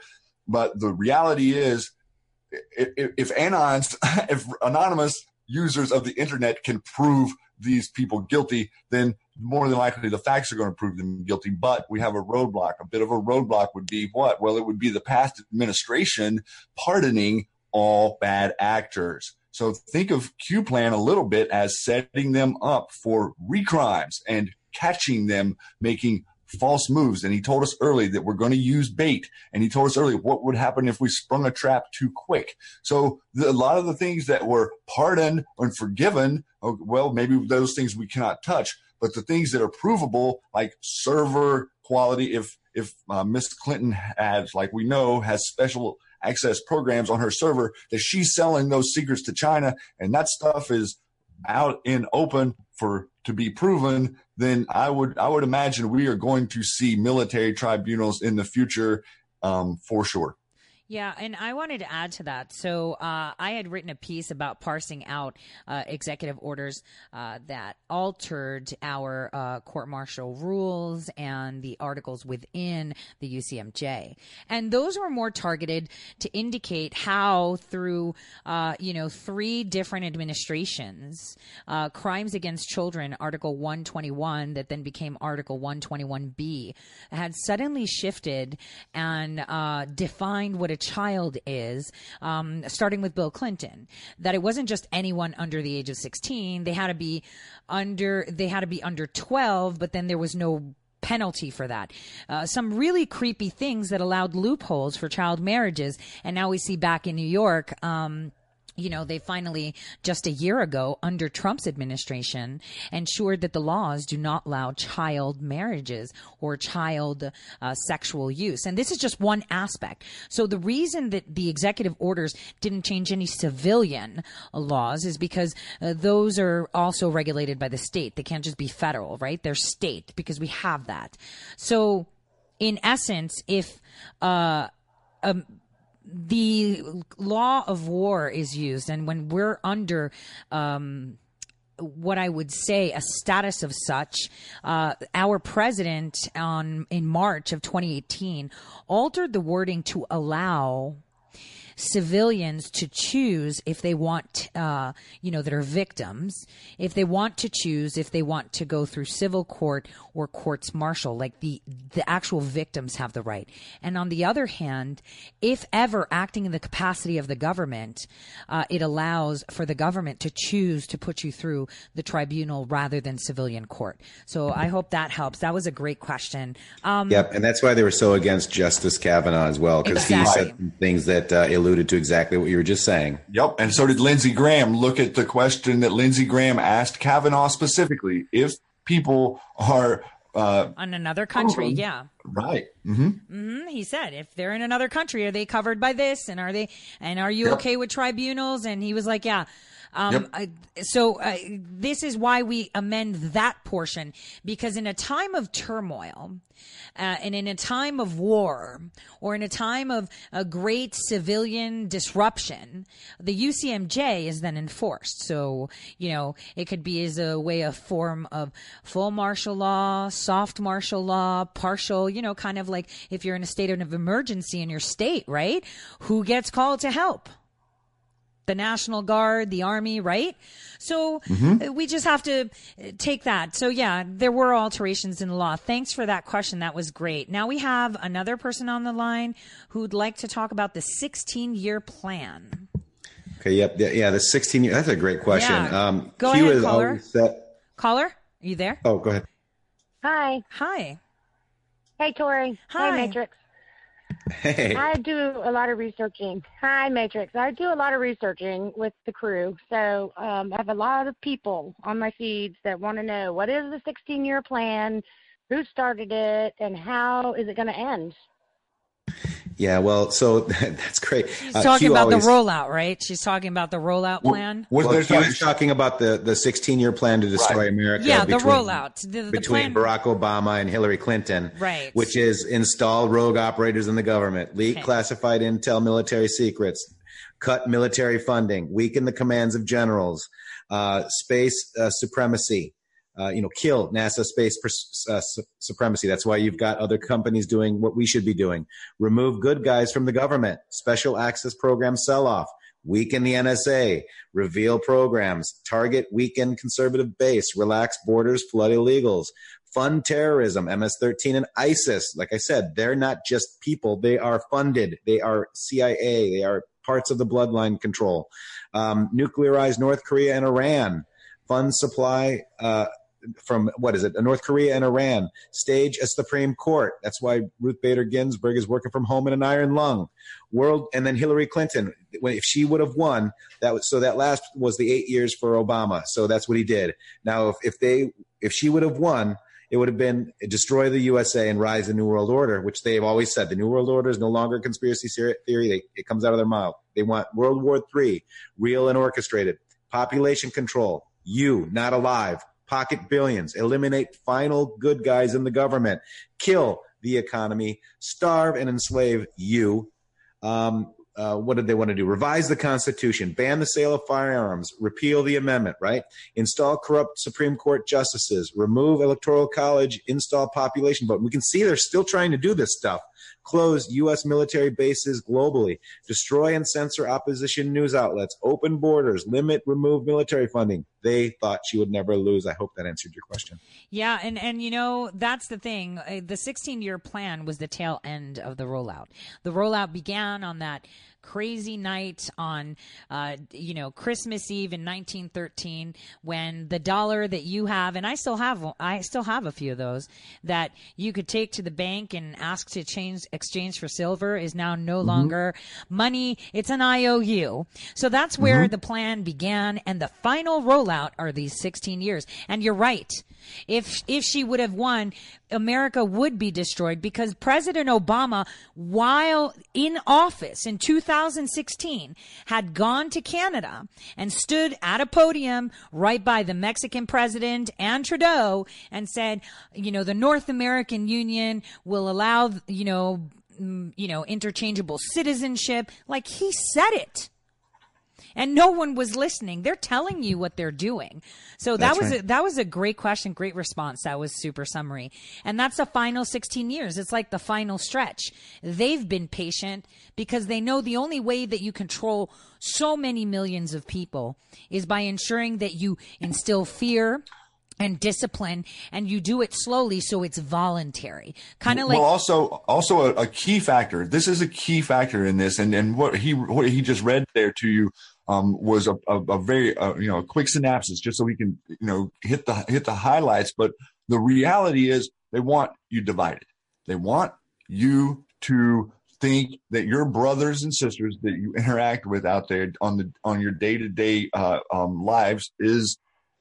But the reality is, if, if anons, (laughs) if anonymous users of the internet can prove these people guilty, then more than likely the facts are going to prove them guilty. But we have a roadblock. A bit of a roadblock would be what? Well, it would be the past administration pardoning all bad actors. So think of Q Plan a little bit as setting them up for recrimes and catching them making false moves. And he told us early that we're going to use bait. And he told us early what would happen if we sprung a trap too quick. So the, a lot of the things that were pardoned and forgiven, oh, well, maybe those things we cannot touch. But the things that are provable, like server quality, if if uh, Miss Clinton has, like we know, has special access programs on her server that she's selling those secrets to China, and that stuff is out in open for to be proven, then I would I would imagine we are going to see military tribunals in the future um, for sure. Yeah, and I wanted to add to that. So uh, I had written a piece about parsing out uh, executive orders uh, that altered our uh, court martial rules and the articles within the UCMJ, and those were more targeted to indicate how, through uh, you know three different administrations, uh, crimes against children, Article 121, that then became Article 121B, had suddenly shifted and defined what a child is, um, starting with Bill Clinton, that it wasn't just anyone under the age of 16. They had to be under, they had to be under 12, but then there was no penalty for that. Uh, some really creepy things that allowed loopholes for child marriages. And now we see back in New York, um, you know, they finally, just a year ago, under Trump's administration, ensured that the laws do not allow child marriages or child uh, sexual use. And this is just one aspect. So the reason that the executive orders didn't change any civilian laws is because uh, those are also regulated by the state. They can't just be federal, right? They're state because we have that. So, in essence, if, uh, um, the law of war is used, and when we're under um, what I would say a status of such, uh, our president on in March of 2018 altered the wording to allow civilians to choose if they want, uh, you know, that are victims, if they want to choose if they want to go through civil court or courts martial. Like the the actual victims have the right. And on the other hand, if ever acting in the capacity of the government, uh, it allows for the government to choose to put you through the tribunal rather than civilian court. So I hope that helps. That was a great question. Um, Yep, and that's why they were so against Justice Kavanaugh as well, because he said things that uh, alluded to exactly what you were just saying. Yep. And so did Lindsey Graham. Look at the question that Lindsey Graham asked Kavanaugh specifically. If people are uh, on another country, Oh. yeah. right. hmm hmm He said, if they're in another country, are they covered by this? And are they? And are you Yep. okay with tribunals? And he was like, yeah. Um, Yep. I, so uh, this is why we amend that portion because in a time of turmoil, uh, and in a time of war, or in a time of a great civilian disruption, the UCMJ is then enforced. So you know it could be as a way of form of full martial law, soft martial law, partial. You know, kind of like if you're in a state of emergency in your state, right? Who gets called to help? The National Guard, the Army, right? So uh, we just have to uh, take that. So yeah, there were alterations in the law. Thanks for that question. That was great. Now we have another person on the line who'd like to talk about the 16 year plan. Okay, yep, yeah, yeah the 16 year, that's a great question. Yeah. Um, Go Q ahead, caller. set- Caller, are you there? oh, go ahead. Hi. Hi. Hey, Tori. Hi. Hey, Matrix. Hey, I do a lot of researching. Hi, Matrix. I do a lot of researching with the crew. So um, I have a lot of people on my feeds that want to know what is the 16 year plan, who started it, and how is it going to end? Yeah, well, so (laughs) that's great. She's Uh, talking Q about always- the rollout, right? She's talking about the rollout plan. Was Well, there Q is talking about the, the 16 year plan to destroy Right. America. Yeah, the rollout. The, the between plan. Barack Obama and Hillary Clinton, Right. Which is install rogue operators in the government, leak Okay. classified intel, military secrets, cut military funding, weaken the commands of generals, uh, space uh, supremacy. Uh, you know, kill NASA space uh, su- supremacy. That's why you've got other companies doing what we should be doing. Remove good guys from the government. Special access program sell off. Weaken the NSA. Reveal programs. Target weaken conservative base. Relax borders. Flood illegals. Fund terrorism. MS-13 and ISIS. Like I said, they're not just people. They are funded. They are CIA. They are parts of the bloodline control. Um, nuclearize North Korea and Iran. Fund supply. Uh, from what is it? North Korea and Iran stage a Supreme Court. That's why Ruth Bader Ginsburg is working from home in an iron lung. World and then Hillary Clinton. If she would have won, that was so that last was the eight years for Obama. So that's what he did. Now if, if they if she would have won, it would have been destroy the USA and rise the New World Order, which they have always said. The New World Order is no longer a conspiracy theory. They, it comes out of their mouth. They want World War III, real and orchestrated. Population control. You, not alive. Pocket billions. Eliminate final good guys in the government. Kill the economy. Starve and enslave you. Um, uh, what did they want to do? Revise the Constitution, ban the sale of firearms, repeal the amendment, right? Install corrupt Supreme Court justices, remove Electoral College, install population vote. We can see they're still trying to do this stuff. Close U.S. military bases globally, destroy and censor opposition news outlets, open borders, limit, remove military funding. They thought she would never lose. I hope that answered your question. Yeah, and and you know that's the thing. Uh, The 16 year plan was the tail end of the rollout. The rollout began on that crazy night on uh, you know Christmas Eve in 1913 when the dollar that you have and I still have I still have a few of those that you could take to the bank and ask to change exchange for silver is now no longer money it's an IOU so that's where the plan began and the final rollout are these 16 years and you're right if if she would have won America would be destroyed because President Obama while in office in 2016 had gone to Canada and stood at a podium right by the Mexican president and Trudeau and said, you know, the North American Union will allow, you know, mm, you know, interchangeable citizenship. Like he said it. And no one was listening. They're telling you what they're doing. So that That's was right. a, that was a great question, great response. That was super summary. And that's the final 16 years. It's like the final stretch. They've been patient because they know the only way that you control so many millions of people is by ensuring that you instill fear and discipline and you do it slowly so it's voluntary. Kind of like well, also, also a, a key factor. This is a key factor in this, and and what he what he just read there to you um, was a, a, a very uh, you know a quick synopsis, just so we can you know hit the hit the highlights. But the reality is, they want you divided. They want you to think that your brothers and sisters that you interact with out there on the on your day to day lives is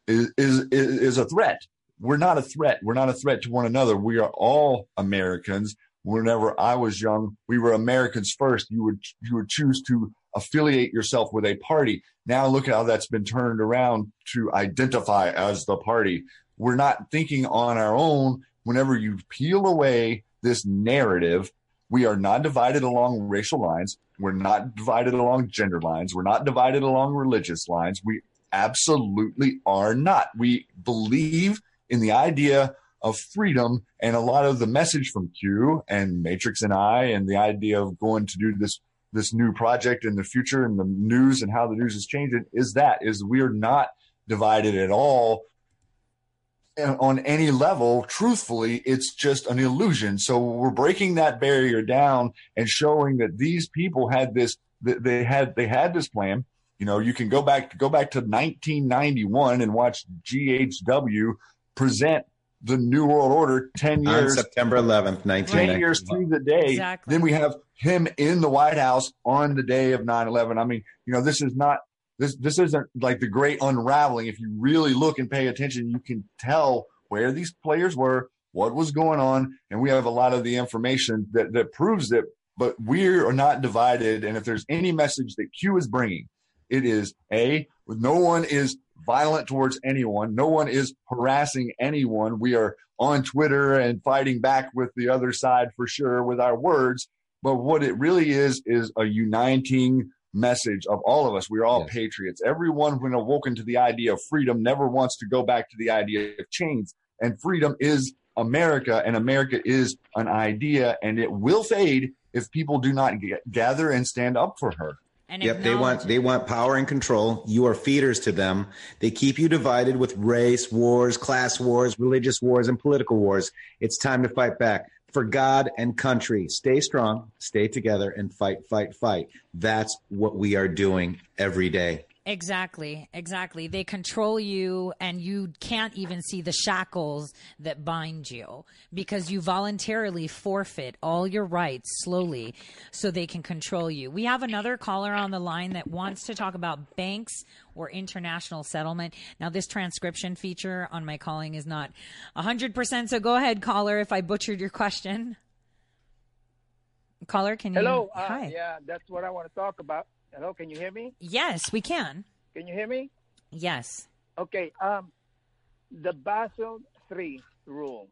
is is is a threat. We're not a threat. We're not a threat to one another. We are all Americans. Whenever I was young, we were Americans first. You would you would choose to affiliate yourself with a party. Now look at how that's been turned around to identify as the party. We're not thinking on our own. Whenever you peel away this narrative, we are not divided along racial lines. We're not divided along gender lines. We're not divided along religious lines. We absolutely are not. We believe in the idea of freedom and a lot of the message from Q and Matrix and I and the idea of going to do this this new project in the future and the news and how the news is changing is that is we are not divided at all on any level truthfully it's just an illusion so we're breaking that barrier down and showing that these people had this they had they had this plan you know, you can go back go back to 1991 and watch GHW present the New World Order 10 years. On years September 11th, 10 1990. years through the day. Exactly. Then we have him in the White House on the day of 9/11. I mean, you know, this is not this this isn't like the great unraveling. If you really look and pay attention, you can tell where these players were, what was going on, and we have a lot of the information that that proves it. But we are not divided, and if there's any message that Q is bringing, it is a no one is violent towards anyone. No one is harassing anyone. We are on Twitter and fighting back with the other side for sure with our words. But what it really is is a uniting message of all of us. We're all Yes. patriots. Everyone, when awoken to the idea of freedom, never wants to go back to the idea of chains. And freedom is America, and America is an idea, and it will fade if people do not g- gather and stand up for her. and Yep, they want they want power and control. You are feeders to them. They keep you divided with race wars, class wars, religious wars, and political wars. It's time to fight back for God and country. Stay strong, stay together, and fight, fight, fight. That's what we are doing every day. Exactly, exactly. They control you and you can't even see the shackles that bind you because you voluntarily forfeit all your rights slowly so they can control you. We have another caller on the line that wants to talk about banks or international settlement. Now, this transcription feature on my calling is not 100%, so go ahead, caller, if I butchered your question. Caller, can you? Hello. Uh, Hi. Yeah, that's what I want to talk about. Hello, can you hear me? Yes, we can. Can you hear me? Yes. Okay. Um, the Basel III rule,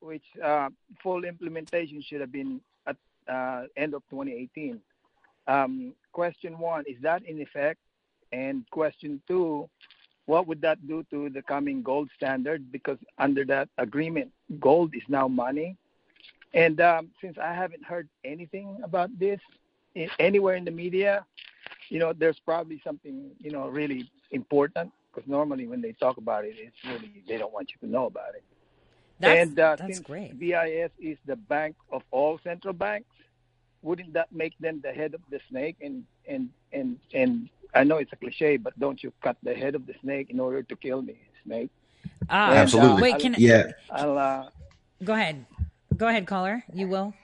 which uh, full implementation should have been at uh, end of 2018. Um, question one: Is that in effect? And question two: What would that do to the coming gold standard? Because under that agreement, gold is now money. And um, since I haven't heard anything about this in, anywhere in the media, you know, there's probably something, you know, really important because normally when they talk about it, it's really they don't want you to know about it. That's, and uh, that's since great. BIS is the bank of all central banks, wouldn't that make them the head of the snake? And and and and I know it's a cliche, but don't you cut the head of the snake in order to kill the snake? Ah, And, Absolutely. Wait, can Yeah. I'll, uh, go ahead? Go ahead, caller. You will.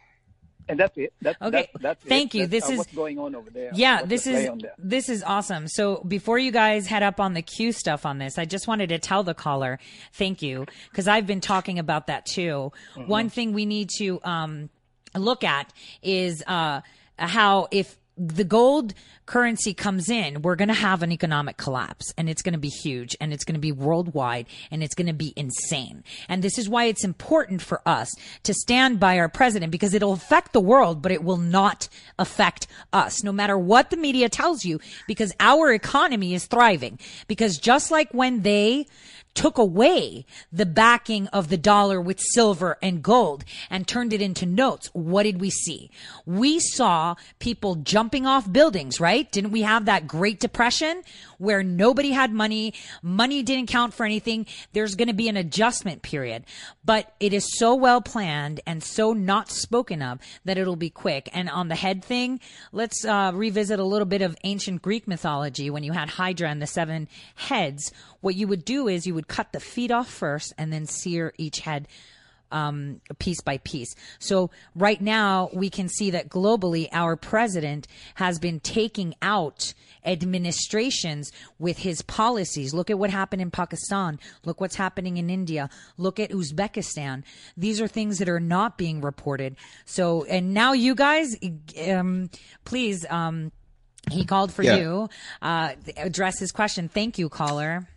And that's it. That's, Okay, That's, that's thank it. you. That's, This uh, is- what's going on over there. Yeah, What's this is this is awesome. So before you guys head up on the Q stuff on this, I just wanted to tell the caller, thank you, because I've been talking about that too. Mm-hmm. One thing we need to um, look at is uh, how if the gold currency comes in, we're going to have an economic collapse and it's going to be huge and it's going to be worldwide and it's going to be insane. And this is why it's important for us to stand by our president because it'll affect the world, but it will not affect us no matter what the media tells you because our economy is thriving. Because just like when they took away the backing of the dollar with silver and gold and turned it into notes. What did we see? We saw people jumping off buildings, right? Didn't we have that Great Depression where nobody had money? Money didn't count for anything. There's going to be an adjustment period, but it is so well planned and so not spoken of that it'll be quick. And on the head thing, let's uh, revisit a little bit of ancient Greek mythology when you had Hydra and the seven heads what you would do is you would cut the feet off first and then sear each head um, piece by piece. So right now we can see that globally our president has been taking out administrations with his policies. Look at what happened in Pakistan. Look what's happening in India. Look at Uzbekistan. These are things that are not being reported. So, and now you guys, um, please, um, he called for yeah. you. Uh, address his question. Thank you, caller.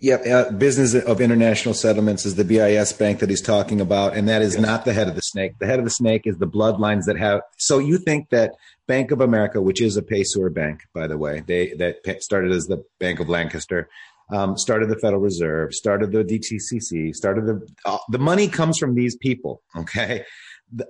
Yep, uh, Business of International Settlements is the BIS bank that he's talking about, and that is yes. not the head of the snake. The head of the snake is the bloodlines that have. So you think that Bank of America, which is a pay-sewer bank, by the way, they that started as the Bank of Lancaster, um, started the Federal Reserve, started the DTCC, started the uh, the money comes from these people. Okay,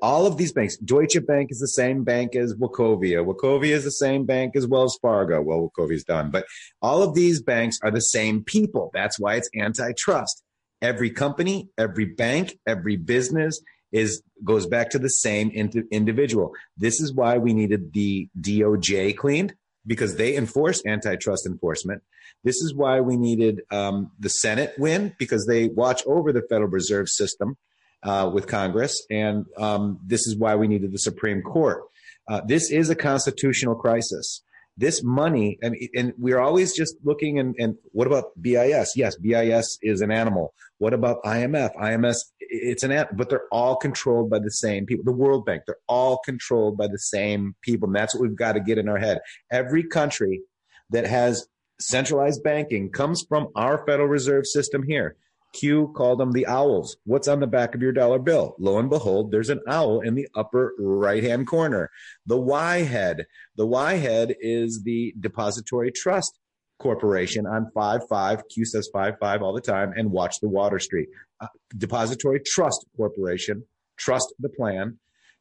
all of these banks, Deutsche Bank is the same bank as Wachovia. Wachovia is the same bank as Wells Fargo. Well, Wachovia's done, but all of these banks are the same people. That's why it's antitrust. Every company, every bank, every business is goes back to the same individual. This is why we needed the DOJ cleaned because they enforce antitrust enforcement. This is why we needed um, the Senate win because they watch over the Federal Reserve System uh, with Congress, and um, this is why we needed the Supreme Court. Uh, this is a constitutional crisis. This money, and, and we're always just looking and, and what about BIS? Yes, BIS is an animal. What about IMF? IMS, it's an animal, but they're all controlled by the same people. The World Bank, they're all controlled by the same people. And that's what we've got to get in our head. Every country that has centralized banking comes from our Federal Reserve System here. Q called them the owls. What's on the back of your dollar bill? Lo and behold, there's an owl in the upper right hand corner. The Y head. The Y head is the Depository Trust Corporation on 5 5. Q says 5 5 all the time and watch the Water Street. Uh, Depository Trust Corporation. Trust the plan.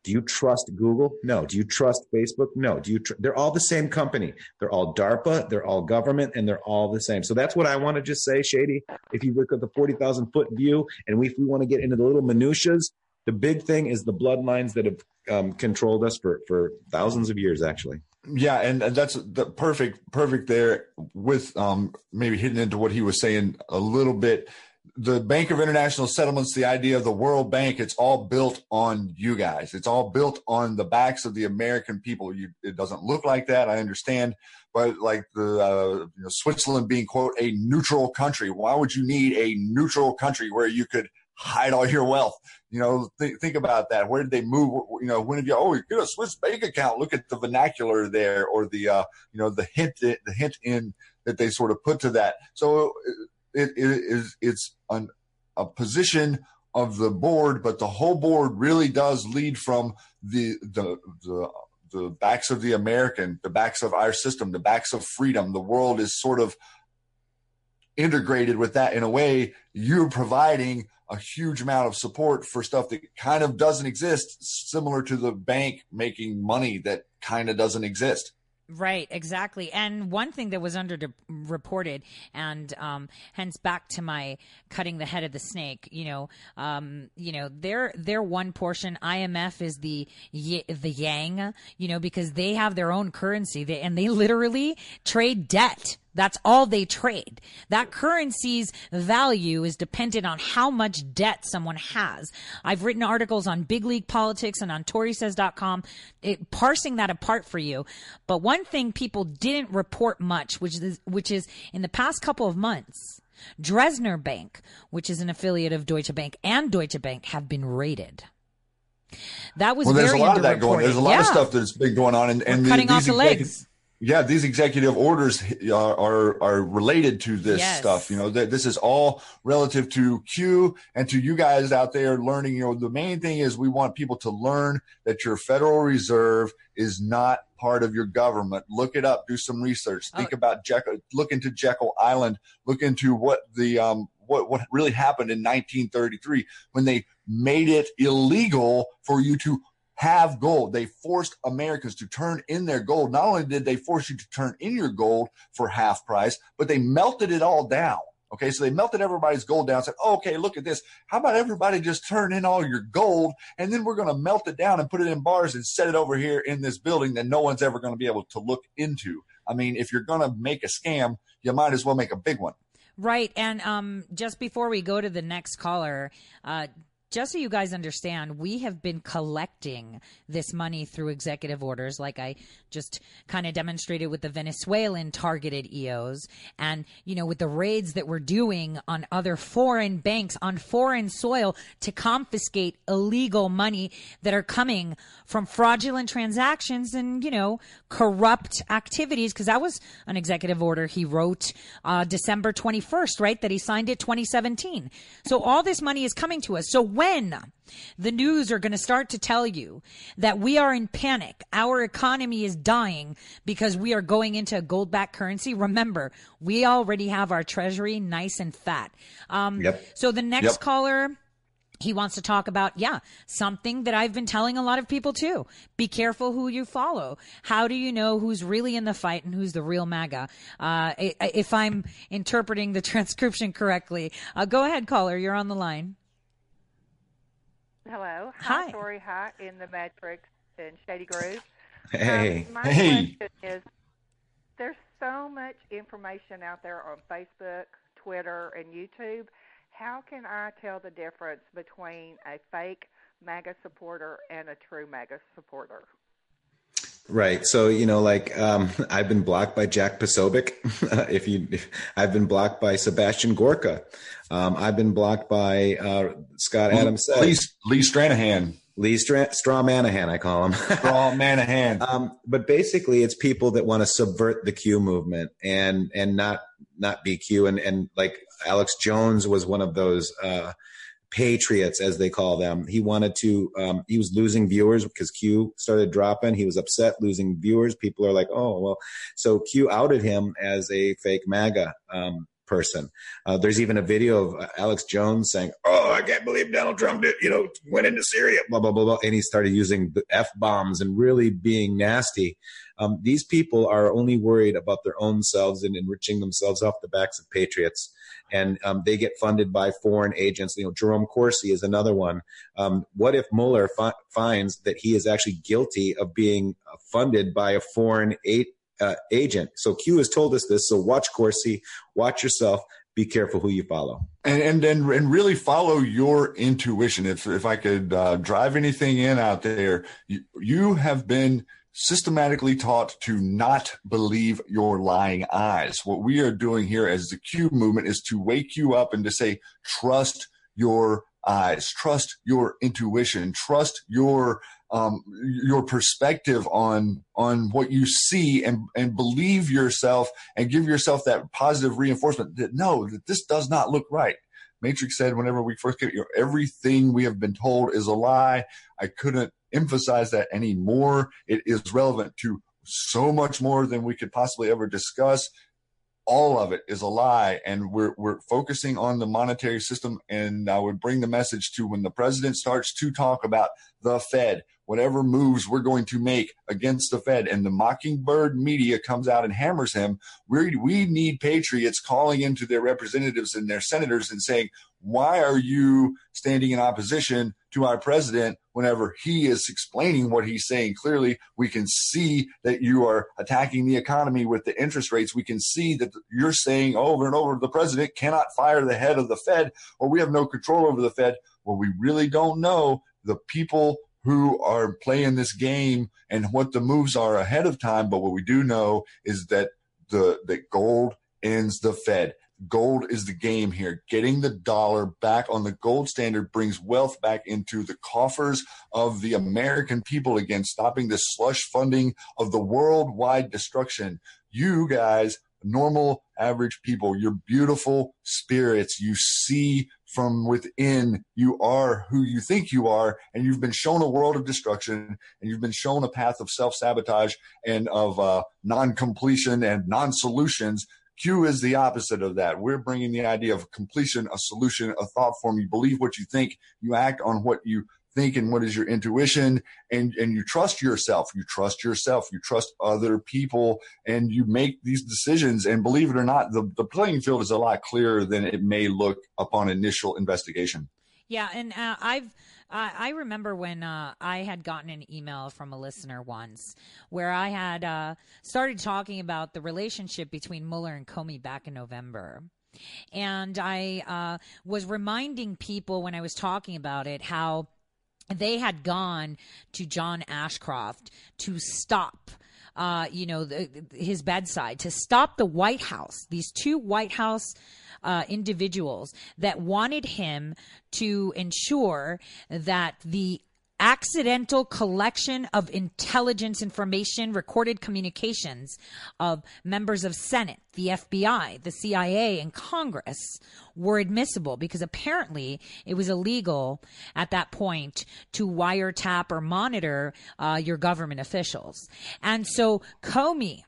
Do you trust Google? No. Do you trust Facebook? No. Do you? Tr- they're all the same company. They're all DARPA. They're all government, and they're all the same. So that's what I want to just say, Shady. If you look at the forty thousand foot view, and we, if we want to get into the little minutiae, the big thing is the bloodlines that have um, controlled us for for thousands of years, actually. Yeah, and, and that's the perfect perfect there with um, maybe hitting into what he was saying a little bit the Bank of International Settlements, the idea of the World Bank, it's all built on you guys. It's all built on the backs of the American people. You, it doesn't look like that, I understand, but like the uh, you know, Switzerland being quote a neutral country. Why would you need a neutral country where you could hide all your wealth? You know, th- think about that. Where did they move? You know, when have you? Oh, you get a Swiss bank account. Look at the vernacular there, or the uh, you know the hint the hint in that they sort of put to that. So it, it is it's an, a position of the board, but the whole board really does lead from the the the the backs of the American, the backs of our system, the backs of freedom. The world is sort of integrated with that in a way. You're providing a huge amount of support for stuff that kind of doesn't exist, similar to the bank making money that kind of doesn't exist. Right, exactly. And one thing that was under reported, and um, hence back to my cutting the head of the snake. You know, um, you know, their their one portion. IMF is the the yang. You know, because they have their own currency, they, and they literally trade debt that's all they trade. That currency's value is dependent on how much debt someone has. I've written articles on big league politics and on ToriSays.com, it, parsing that apart for you. But one thing people didn't report much, which is, which is in the past couple of months, Dresdner Bank, which is an affiliate of Deutsche Bank and Deutsche Bank have been raided. That was well, there's a lot of that going. There's a lot yeah. of stuff that's been going on, and, and We're cutting off the legs. Yeah, these executive orders are are, are related to this Yes. stuff. You know, th- this is all relative to Q and to you guys out there learning. You know, the main thing is we want people to learn that your Federal Reserve is not part of your government. Look it up. Do some research. Think Oh. about Jekyll. Look into Jekyll Island. Look into what the um what what really happened in 1933 when they made it illegal for you to have gold. They forced Americans to turn in their gold. Not only did they force you to turn in your gold for half price, but they melted it all down. Okay, so they melted everybody's gold down. Said, oh, "Okay, look at this. How about everybody just turn in all your gold, and then we're going to melt it down and put it in bars and set it over here in this building that no one's ever going to be able to look into." I mean, if you're going to make a scam, you might as well make a big one. Right. And um, just before we go to the next caller, uh, just so you guys understand, we have been collecting this money through executive orders, like I just kind of demonstrated with the Venezuelan targeted EOs, and you know, with the raids that we're doing on other foreign banks on foreign soil to confiscate illegal money that are coming from fraudulent transactions and you know corrupt activities. Because that was an executive order he wrote uh, December twenty first, right? That he signed it twenty seventeen. So all this money is coming to us. So when the news are going to start to tell you that we are in panic, our economy is dying because we are going into a gold backed currency. Remember, we already have our treasury nice and fat. Um, Yep. So the next Yep. caller, he wants to talk about, yeah, something that I've been telling a lot of people too. Be careful who you follow. How do you know who's really in the fight and who's the real MAGA? Uh, if I'm interpreting the (laughs) transcription correctly, uh, go ahead, caller. You're on the line. Hello. Hi. Tori. Hi, in the Matrix in Shady Grove. Hey. Um, my Hey. question is there's so much information out there on Facebook, Twitter, and YouTube. How can I tell the difference between a fake MAGA supporter and a true MAGA supporter? Right. So, you know, like um, (laughs) I've been blocked by Jack Posobiec. (laughs) if you, if, I've been blocked by Sebastian Gorka. Um, I've been blocked by uh, Scott Adams. Lee, Lee Stranahan, Lee Stra- Straw Manahan, I call him. (laughs) Straw Manahan. um, but basically, it's people that want to subvert the Q movement and and not not be Q. And and like Alex Jones was one of those uh, patriots, as they call them. He wanted to. Um, he was losing viewers because Q started dropping. He was upset losing viewers. People are like, oh well. So Q outed him as a fake MAGA. Um, person. Uh, there's even a video of uh, Alex Jones saying, "Oh, I can't believe Donald Trump did, you know, went into Syria." Blah blah blah blah, and he started using the f bombs and really being nasty. Um, these people are only worried about their own selves and enriching themselves off the backs of patriots, and um, they get funded by foreign agents. You know, Jerome Corsi is another one. Um, what if Mueller fi- finds that he is actually guilty of being uh, funded by a foreign aid? Uh, agent. So Q has told us this. So watch Corsi, watch yourself, be careful who you follow. and and and, and really follow your intuition. If if I could uh, drive anything in out there, you, you have been systematically taught to not believe your lying eyes. What we are doing here as the Q movement is to wake you up and to say, trust your eyes, trust your intuition, trust your um, your perspective on on what you see and and believe yourself and give yourself that positive reinforcement that no that this does not look right. Matrix said whenever we first came you know, everything we have been told is a lie. I couldn't emphasize that anymore. It is relevant to so much more than we could possibly ever discuss. All of it is a lie and we're we're focusing on the monetary system. And I would bring the message to when the president starts to talk about the Fed. Whatever moves we're going to make against the Fed. And the mockingbird media comes out and hammers him. We we need patriots calling into their representatives and their senators and saying why are you standing in opposition to our president whenever he is explaining what he's saying? Clearly we can see that you are attacking the economy with the interest rates. We can see that you're saying over and over the president cannot fire the head of the fed or we have no control over the fed. Well we really don't know the people who are playing this game and what the moves are ahead of time but what we do know is that the that gold ends the fed gold is the game here. Getting the dollar back on the gold standard brings wealth back into the coffers of the American people again, stopping the slush funding of the worldwide destruction. You guys, normal, average people, you're beautiful spirits. You see from within. You are who you think you are, and you've been shown a world of destruction, and you've been shown a path of self sabotage and of uh, non completion and non solutions. Q is the opposite of that. We're bringing the idea of completion, a solution, a thought form. You believe what you think, you act on what you think and what is your intuition? And and you trust yourself. You trust yourself. You trust other people. And you make these decisions. And believe it or not the, the playing field is a lot clearer than it may look upon initial investigation. Yeah and uh, i've I remember when uh, I had gotten an email from a listener once where I had uh, started talking about the relationship between Mueller and Comey back in November. And I uh, was reminding people when I was talking about it how they had gone to John Ashcroft to stop. Uh, you know, the, his bedside to stop the White House, these two White House uh, individuals that wanted him to ensure that the accidental collection of intelligence information, recorded communications of members of Senate, the FBI, the CIA, and Congress were admissible because apparently it was illegal at that point to wiretap or monitor uh, your government officials. And so Comey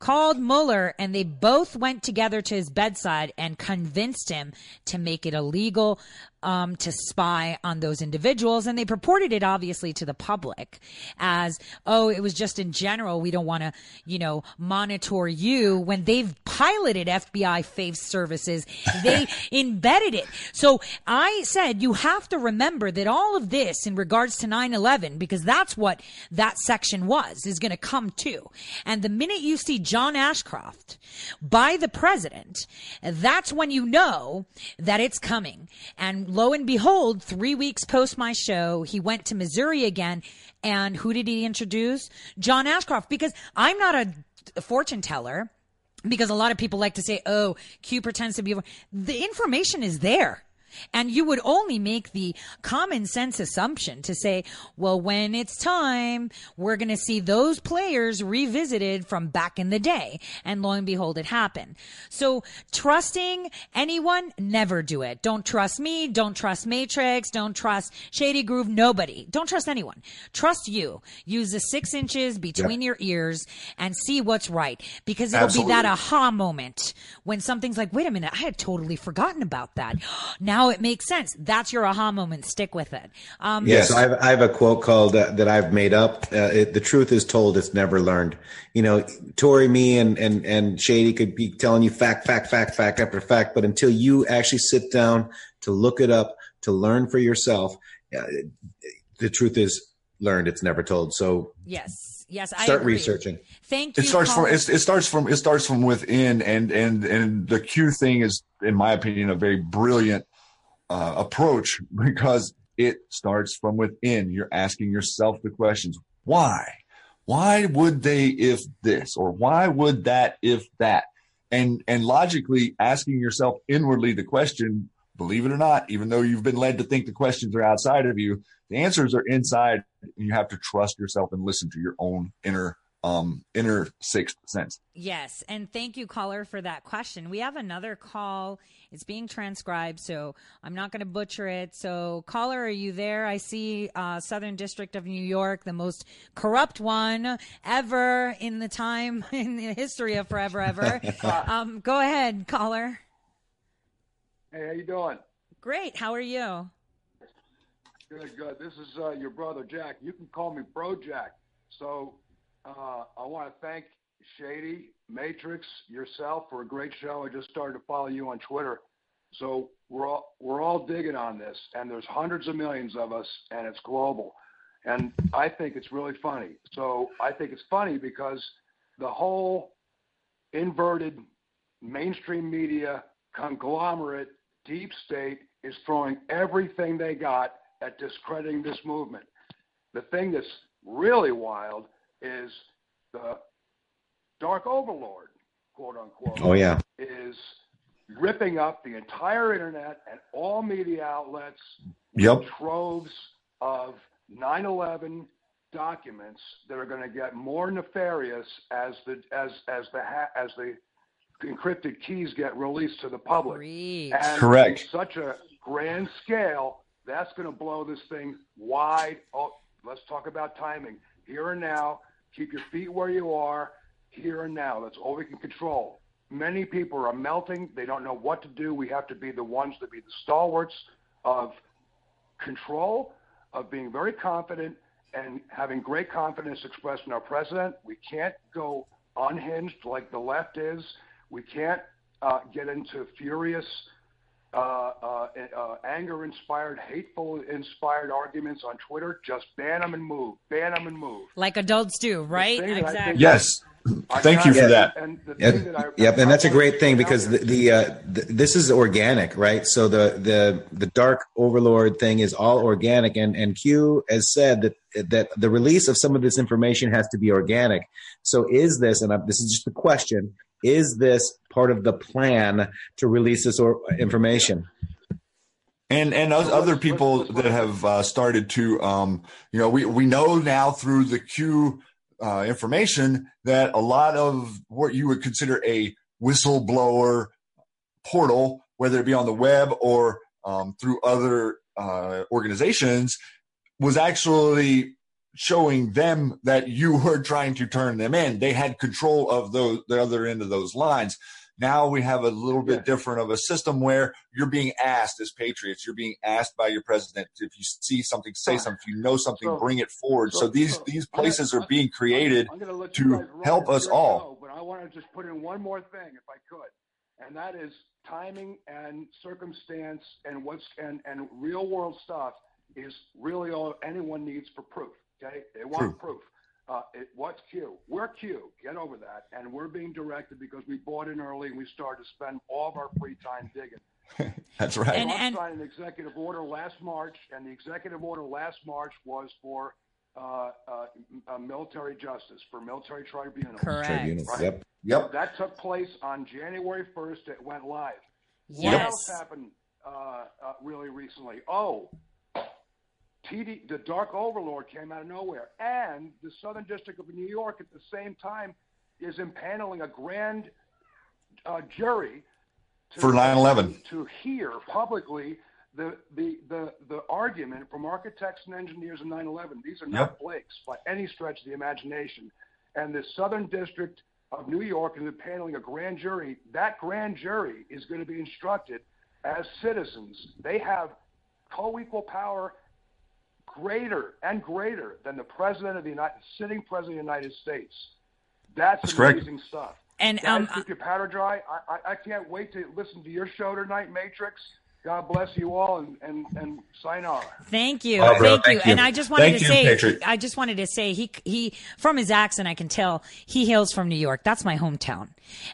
called Mueller and they both went together to his bedside and convinced him to make it illegal um, to spy on those individuals. And they purported it obviously to the public as, oh, it was just in general. We don't want to, you know, monitor you when they've piloted FBI faith services. They (laughs) embedded it. So I said, you have to remember that all of this in regards to 9-11, because that's what that section was, is going to come to. And the minute you see John Ashcroft by the president, that's when you know that it's coming. And lo and behold, three weeks post my show, he went to Missouri again. And who did he introduce? John Ashcroft, because I'm not a fortune teller because a lot of people like to say, oh, Q pretends to be. The information is there. And you would only make the common sense assumption to say, well, when it's time, we're going to see those players revisited from back in the day. And lo and behold, it happened. So trusting anyone, never do it. Don't trust me. Don't trust Matrix. Don't trust Shady Groove. Nobody. Don't trust anyone. Trust you. Use the six inches between your ears and see what's right because it'll Absolutely. be that aha moment when something's like, wait a minute, I had totally forgotten about that. (gasps) Now now it makes sense. That's your aha moment. Stick with it. Um, yes, I, have, I have a quote called uh, that I've made up. Uh, it, the truth is told; it's never learned. You know, Tori, me, and and and Shady could be telling you fact, fact, fact, fact after fact, but until you actually sit down to look it up, to learn for yourself, uh, the truth is learned. It's never told. So yes Yes, I start agree. researching. Thank you. It starts Colin. from it, it starts from it starts from within, and and and the Q thing is, in my opinion, a very brilliant uh, approach (laughs) because it starts from within. You're asking yourself the questions why? Why would they if this? Or why would that if that? And, and logically asking yourself inwardly the question, believe it or not, even though you've been led to think the questions are outside of you, the answers are inside. And you have to trust yourself and listen to your own inner um, inner sixth sense. Yes. And thank you, caller, for that question. We have another call. It's being transcribed, so I'm not going to butcher it. So, caller, are you there? I see uh, Southern District of New York, the most corrupt one ever in the time, (laughs) in the history of forever, ever. (laughs) um, go ahead, caller. Hey, how you doing? Great. How are you? Good, good. This is uh, your brother Jack. You can call me Bro Jack. So uh, I want to thank Shady, Matrix, yourself for a great show. I just started to follow you on Twitter. So we're all we're all digging on this, and there's hundreds of millions of us, and it's global. And I think it's really funny. So I think it's funny because the whole inverted mainstream media conglomerate deep state is throwing everything they got at discrediting this movement. The thing that's really wild is the Dark Overlord, quote unquote. Oh yeah, is ripping up the entire internet and all media outlets. Yep. Troves of 9/11 documents that are going to get more nefarious as the as as the ha- as the encrypted keys get released to the public. Preach. And Correct. such a grand scale, that's going to blow this thing wide. Oh, let's talk about timing. Here and now, keep your feet where you are. Here and now, that's all we can control. Many people are melting. They don't know what to do. We have to be the ones to be the stalwarts of control, of being very confident, and having great confidence expressed in our president. We can't go unhinged like the left is. We can't uh, get into furious, uh, uh, uh, anger-inspired, hateful-inspired arguments on Twitter. Just ban them and move. Ban them and move. Like adults do, right? thing that I think- Exactly. Yes. I Thank you for got- that. And the Yep, thing that I, yep, and that's a I great wanna thing because the, the, uh, the this is organic, right? So the the the dark overlord thing is all organic, and and Q has said that that the release of some of this information has to be organic. So is this, and I, this is just the question: Is this part of the plan to release this or, information? and and other people that have uh, started to um, you know we we know now through the q uh, information that a lot of what you would consider a whistleblower portal whether it be on the web or um, through other uh, organizations was actually showing them that you (laughs) were trying to turn them in they had control of those the other end of those lines now we have a little bit different of a system where you're being asked as patriots, you're being asked by your president if you see something, say something. If you know something, So- bring it forward. So, so- these so these I'm gonna- places are being created to you guys run help us all. go, but I want to just put in one more thing, if I could, and that is timing and circumstance and what's and and real world stuff is really all anyone needs for proof. Okay, they want True. proof. Uh, it, what's Q? We're Q. Get over that. And we're being directed because we bought in early and we started to spend all of our free time digging. (laughs) That's right. And- Trump and- signed an executive order last March, and the executive order last March was for uh, uh, uh, military justice, for military tribunals. Correct. Tribunals. Right. Yep. yep. That took place on January 1st. It went live. What Yes. else happened uh, uh, really recently? Oh, TD, the Dark Overlord came out of nowhere, and the Southern District of New York at the same time is impaneling a grand uh, jury to, For 9/11. to hear publicly the, the the the argument from architects and engineers in 9/11. These are not Yep. Blake's by any stretch of the imagination, and the Southern District of New York is impaneling a grand jury. That grand jury is going to be instructed as citizens. They have co-equal power greater and greater than the president of the United, sitting president of the United States. That's, That's correct. amazing stuff. And Guys, um, keep your powder dry. I, I, I can't wait to listen to your show tonight, Matrix. God bless you all, and and and sayonara. Thank you, Oh, bro, thank, you. thank you. And I just wanted Thank to you, say, Patriot. I just wanted to say, he he from his accent, I can tell he hails from New York. That's my hometown,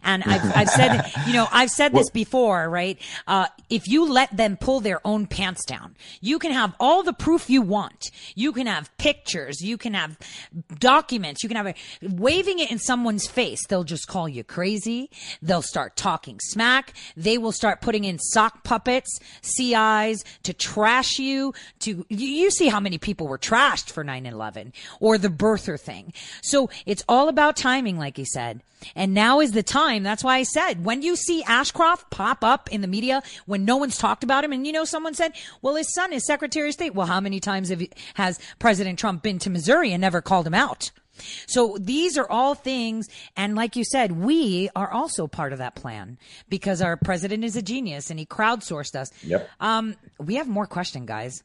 and I've (laughs) I've said, you know, I've said this before, right? Uh, if you let them pull their own pants down, you can have all the proof you want. You can have pictures, you can have documents, you can have a, waving it in someone's face. They'll just call you crazy. They'll start talking smack. They will start putting in sock puppets, CIs to trash you. To you, see how many people were trashed for 9/11 or the birther thing. So it's all about timing, like he said. And now is the time. That's why I said when you see Ashcroft pop up in the media when no one's talked about him, and you know someone said, "Well, his son is Secretary of State." Well, how many times have, has President Trump been to Missouri and never called him out? So these are all things, and like you said, we are also part of that plan because our president is a genius and he crowdsourced us. Yep. Um, we have more question, guys.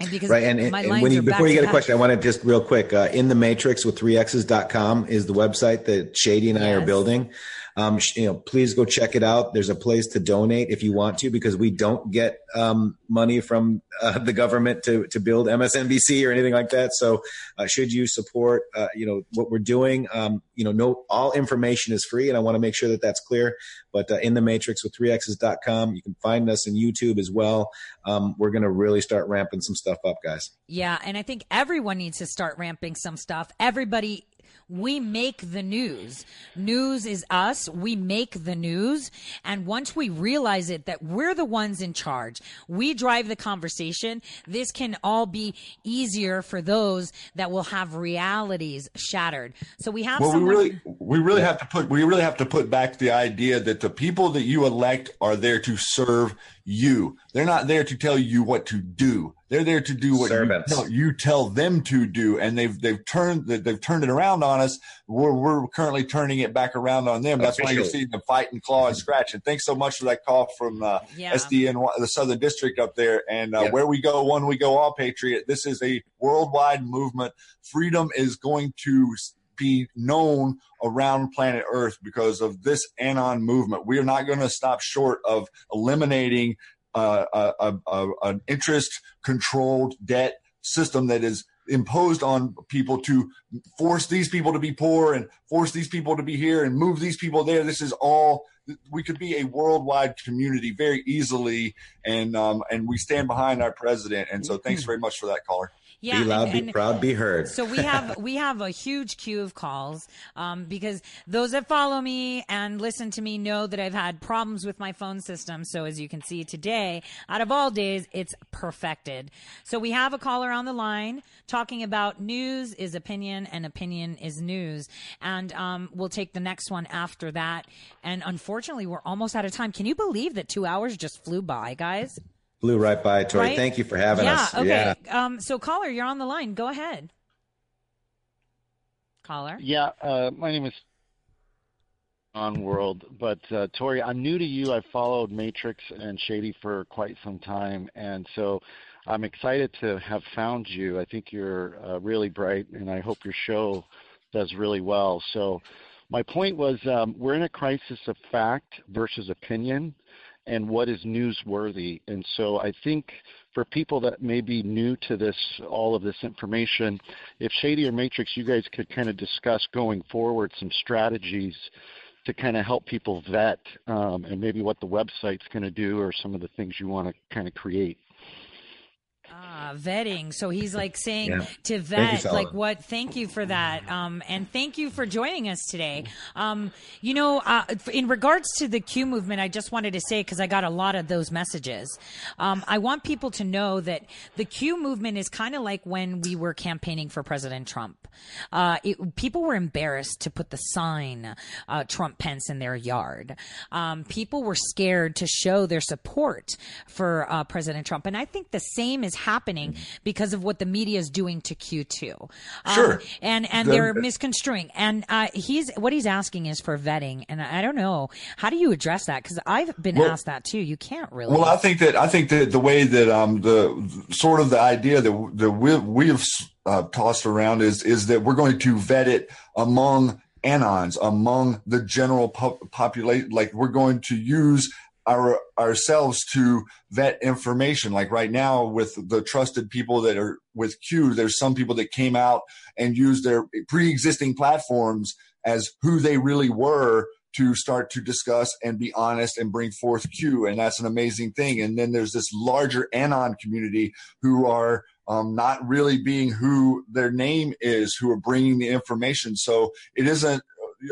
And because Right. And, and, my and when you, before you get a question, I want to just real quick, uh, in the matrix with 3x's.com is the website that Shady and I are building. Um, you know, please go check it out. There's a place to donate if you want to, because we don't get, um, money from, uh, the government to, to build MSNBC or anything like that. So, uh, should you support, uh, you know, what we're doing, um, you know, no, all information is free and I want to make sure that that's clear, but, uh, in the matrix with 3x's.com, you can find us in YouTube as well. Um, we're going to really start ramping some stuff up, guys. Yeah, and I think everyone needs to start ramping some stuff. Everybody we make the news. News is us. We make the news. And once we realize it, that we're the ones in charge, we drive the conversation. This can all be easier for those that will have realities shattered. So we have well, someone. we really, we really have to put, we really have to put back the idea that the people that you elect are there to serve you. They're not there to tell you what to do. They're there to do what you tell, you tell, them to do, and they've they've turned they've turned it around on us. We're we're currently turning it back around on them. That's why you see them fight and claw and scratch. And thanks so much for that call from uh, Yeah. SDN, the Southern District up there. And uh, Yeah. where we go, one we go, all patriot. This is a worldwide movement. Freedom is going to be known around planet Earth because of this Anon movement. We are not going to stop short of eliminating uh, a, a, a, an interest controlled debt system that is imposed on people to force these people to be poor and force these people to be here and move these people there. This is all we could be a worldwide community very easily, and um, and we stand behind our president. And so, thanks very much for that, caller. Yeah, be loud, and- be proud, be heard. So we have (laughs) we have a huge queue of calls um, because those that follow me and listen to me know that I've had problems with my phone system. So as you can see today, out of all days, it's perfected. So we have a caller on the line talking about news is opinion and opinion is news, and um, we'll take the next one after that. And unfortunately, we're almost out of time. Can you believe that two hours just flew by, guys? Flew right by, Tori. Right? Thank you for having yeah, us. Okay. Yeah. Um, so caller, you're on the line. Go ahead. Caller. Yeah, uh, my name is on World, but uh, Tori, I'm new to you. I've followed Matrix and Shady for quite some time, and so I'm excited to have found you. I think you're uh, really bright, and I hope your show does really well. So, my point was, um, we're in a crisis of fact versus opinion, and what is newsworthy. And so, I think for people that may be new to this, all of this information, if Shady or Matrix, you guys could kind of discuss going forward some strategies to kind of help people vet um, and maybe what the website's going to do or some of the things you want to kind of create. Ah, vetting. So he's like saying Yeah. to Thank you, vet, like what? Thank you for that. Um, and thank you for joining us today. Um, you know, uh, in regards to the Q movement, I just wanted to say because I got a lot of those messages. Um, I want people to know that the Q movement is kind of like when we were campaigning for President Trump. Uh, it, people were embarrassed to put the sign uh, Trump Pence in their yard. Um, people were scared to show their support for uh, President Trump, and I think the same is happening because of what the media is doing to Q2. Um, Sure. and and The- they're misconstruing. And uh, he's what he's asking is for vetting, and I don't know how do you address that because I've been Well- asked that too. You can't really. Well, I think that I think that the way that um the sort of the idea that that we we've uh, tossed around is is that we're going to vet it among anons, among the general pop- population. Like we're going to use our ourselves to vet information. Like right now with the trusted people that are with Q, there's some people that came out and used their pre-existing platforms as who they really were to start to discuss and be honest and bring forth Q. And that's an amazing thing. And then there's this larger Anon community who are um, not really being who their name is, who are bringing the information. So it isn't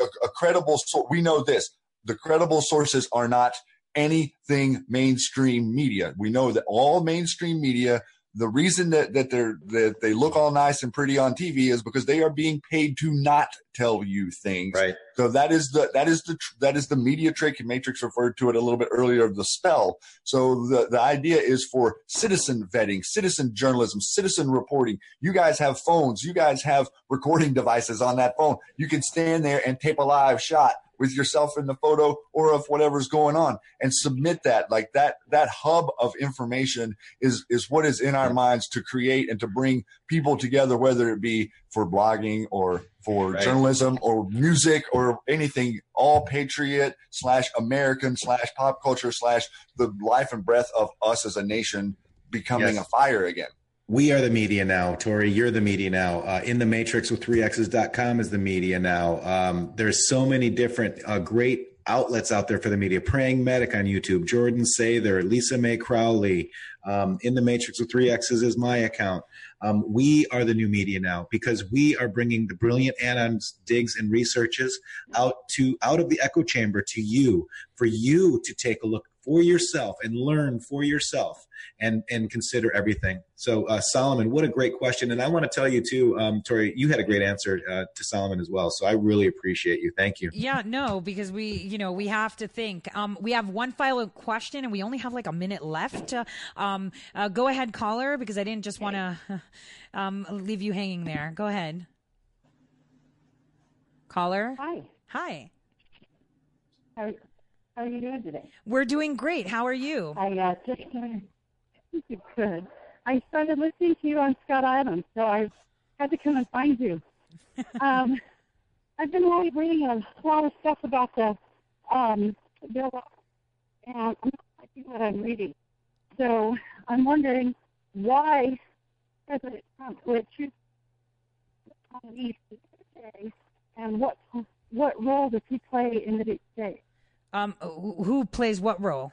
a, a credible source. We know this. The credible sources are not anything mainstream media. We know that all mainstream media the reason that, that they're that they look all nice and pretty on TV is because they are being paid to not tell you things. Right. So that is the that is the that is the media trick. Matrix referred to it a little bit earlier of the spell. So the the idea is for citizen vetting, citizen journalism, citizen reporting. You guys have phones. You guys have recording (laughs) devices on that phone. You can stand there and tape a live shot with yourself in the photo or of whatever's going on and submit that like that that hub of information is is what is in our minds to create and to bring people together whether it be for blogging or for Right. journalism or music or anything all patriot slash american slash pop culture slash the life and breath of us as a nation becoming Yes. a fire again We are the media now, Tori. You're the media now. Uh, in the matrix with 3x's.com is the media now. Um, there's so many different uh, great outlets out there for the media. Praying Medic on YouTube, Jordan Sather, Lisa Mei Crowley, um, In the Matrix with three X's is my account. Um, we are the new media now because we are bringing the brilliant Anon's digs and researches out to out of the echo chamber to you for you to take a look for yourself and learn for yourself and and consider everything. So uh, Solomon, what a great question, and I want to tell you too, um, Tori, you had a great answer uh, to Solomon as well. So I really appreciate you. Thank you. Yeah, no, because we, you know, we have to think. Um, we have one final question, and we only have like a minute left. Uh, um, uh, go ahead, caller, because I didn't just want to (laughs) um, leave you hanging there. Go ahead, caller. Hi. Hi. How, how are you doing today? We're doing great. How are you? I uh, just uh, good. I started listening to you on Scott Adams, so I had to come and find you. (laughs) um, I've been really reading a lot of stuff about the um, bill, and I'm not liking what I'm reading. So I'm wondering why President Trump would choose the East today, and what what role does he play in the deep state? Um, who plays what role?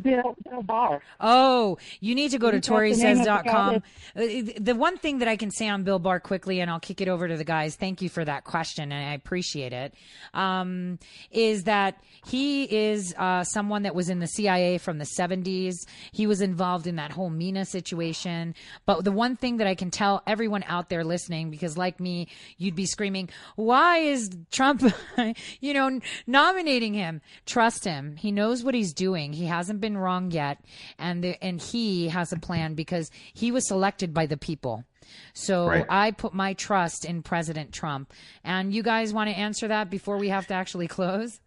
Bill, Bill Barr. Oh, you need to go to got the name of the guy ToriSays.com. Uh, The one thing that I can say on Bill Barr quickly, and I'll kick it over to the guys. Thank you for that question, and I appreciate it. Um, is that he is uh, someone that was in the CIA from the 70s. He was involved in that whole Mena situation. But the one thing that I can tell everyone out there listening, because like me, you'd be screaming, "Why is Trump, (laughs) you know, nominating him?" Trust him. He knows what he's doing. He hasn't been wrong yet, and the, and he has a plan because he was selected by the people. So Right. I put my trust in President Trump. And you guys want to answer that before we have to actually close?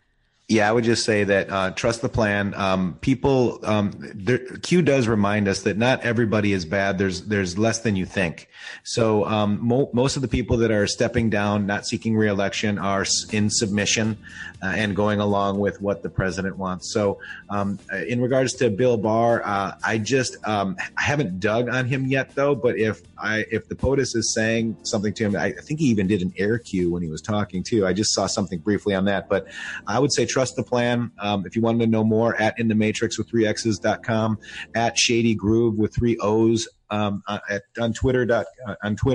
Yeah, I would just say that uh, trust the plan. Um, people, um, there, Q does remind us that not everybody is bad. There's there's less than you think. So um, mo- most of the people that are stepping down, not seeking reelection, are in submission uh, and going along with what the president wants. So um, uh, in regards to Bill Barr, uh, I just um, I haven't dug on him yet though. But if I if the POTUS is saying something to him, I, I think he even did an air cue when he was talking too. I just saw something briefly on that, but I would say trust the plan. Um, if you wanted to know more, at in the matrix with three x's.com, at shady groove with three o's um, uh, at, on Twitter dot, uh, on Twitter.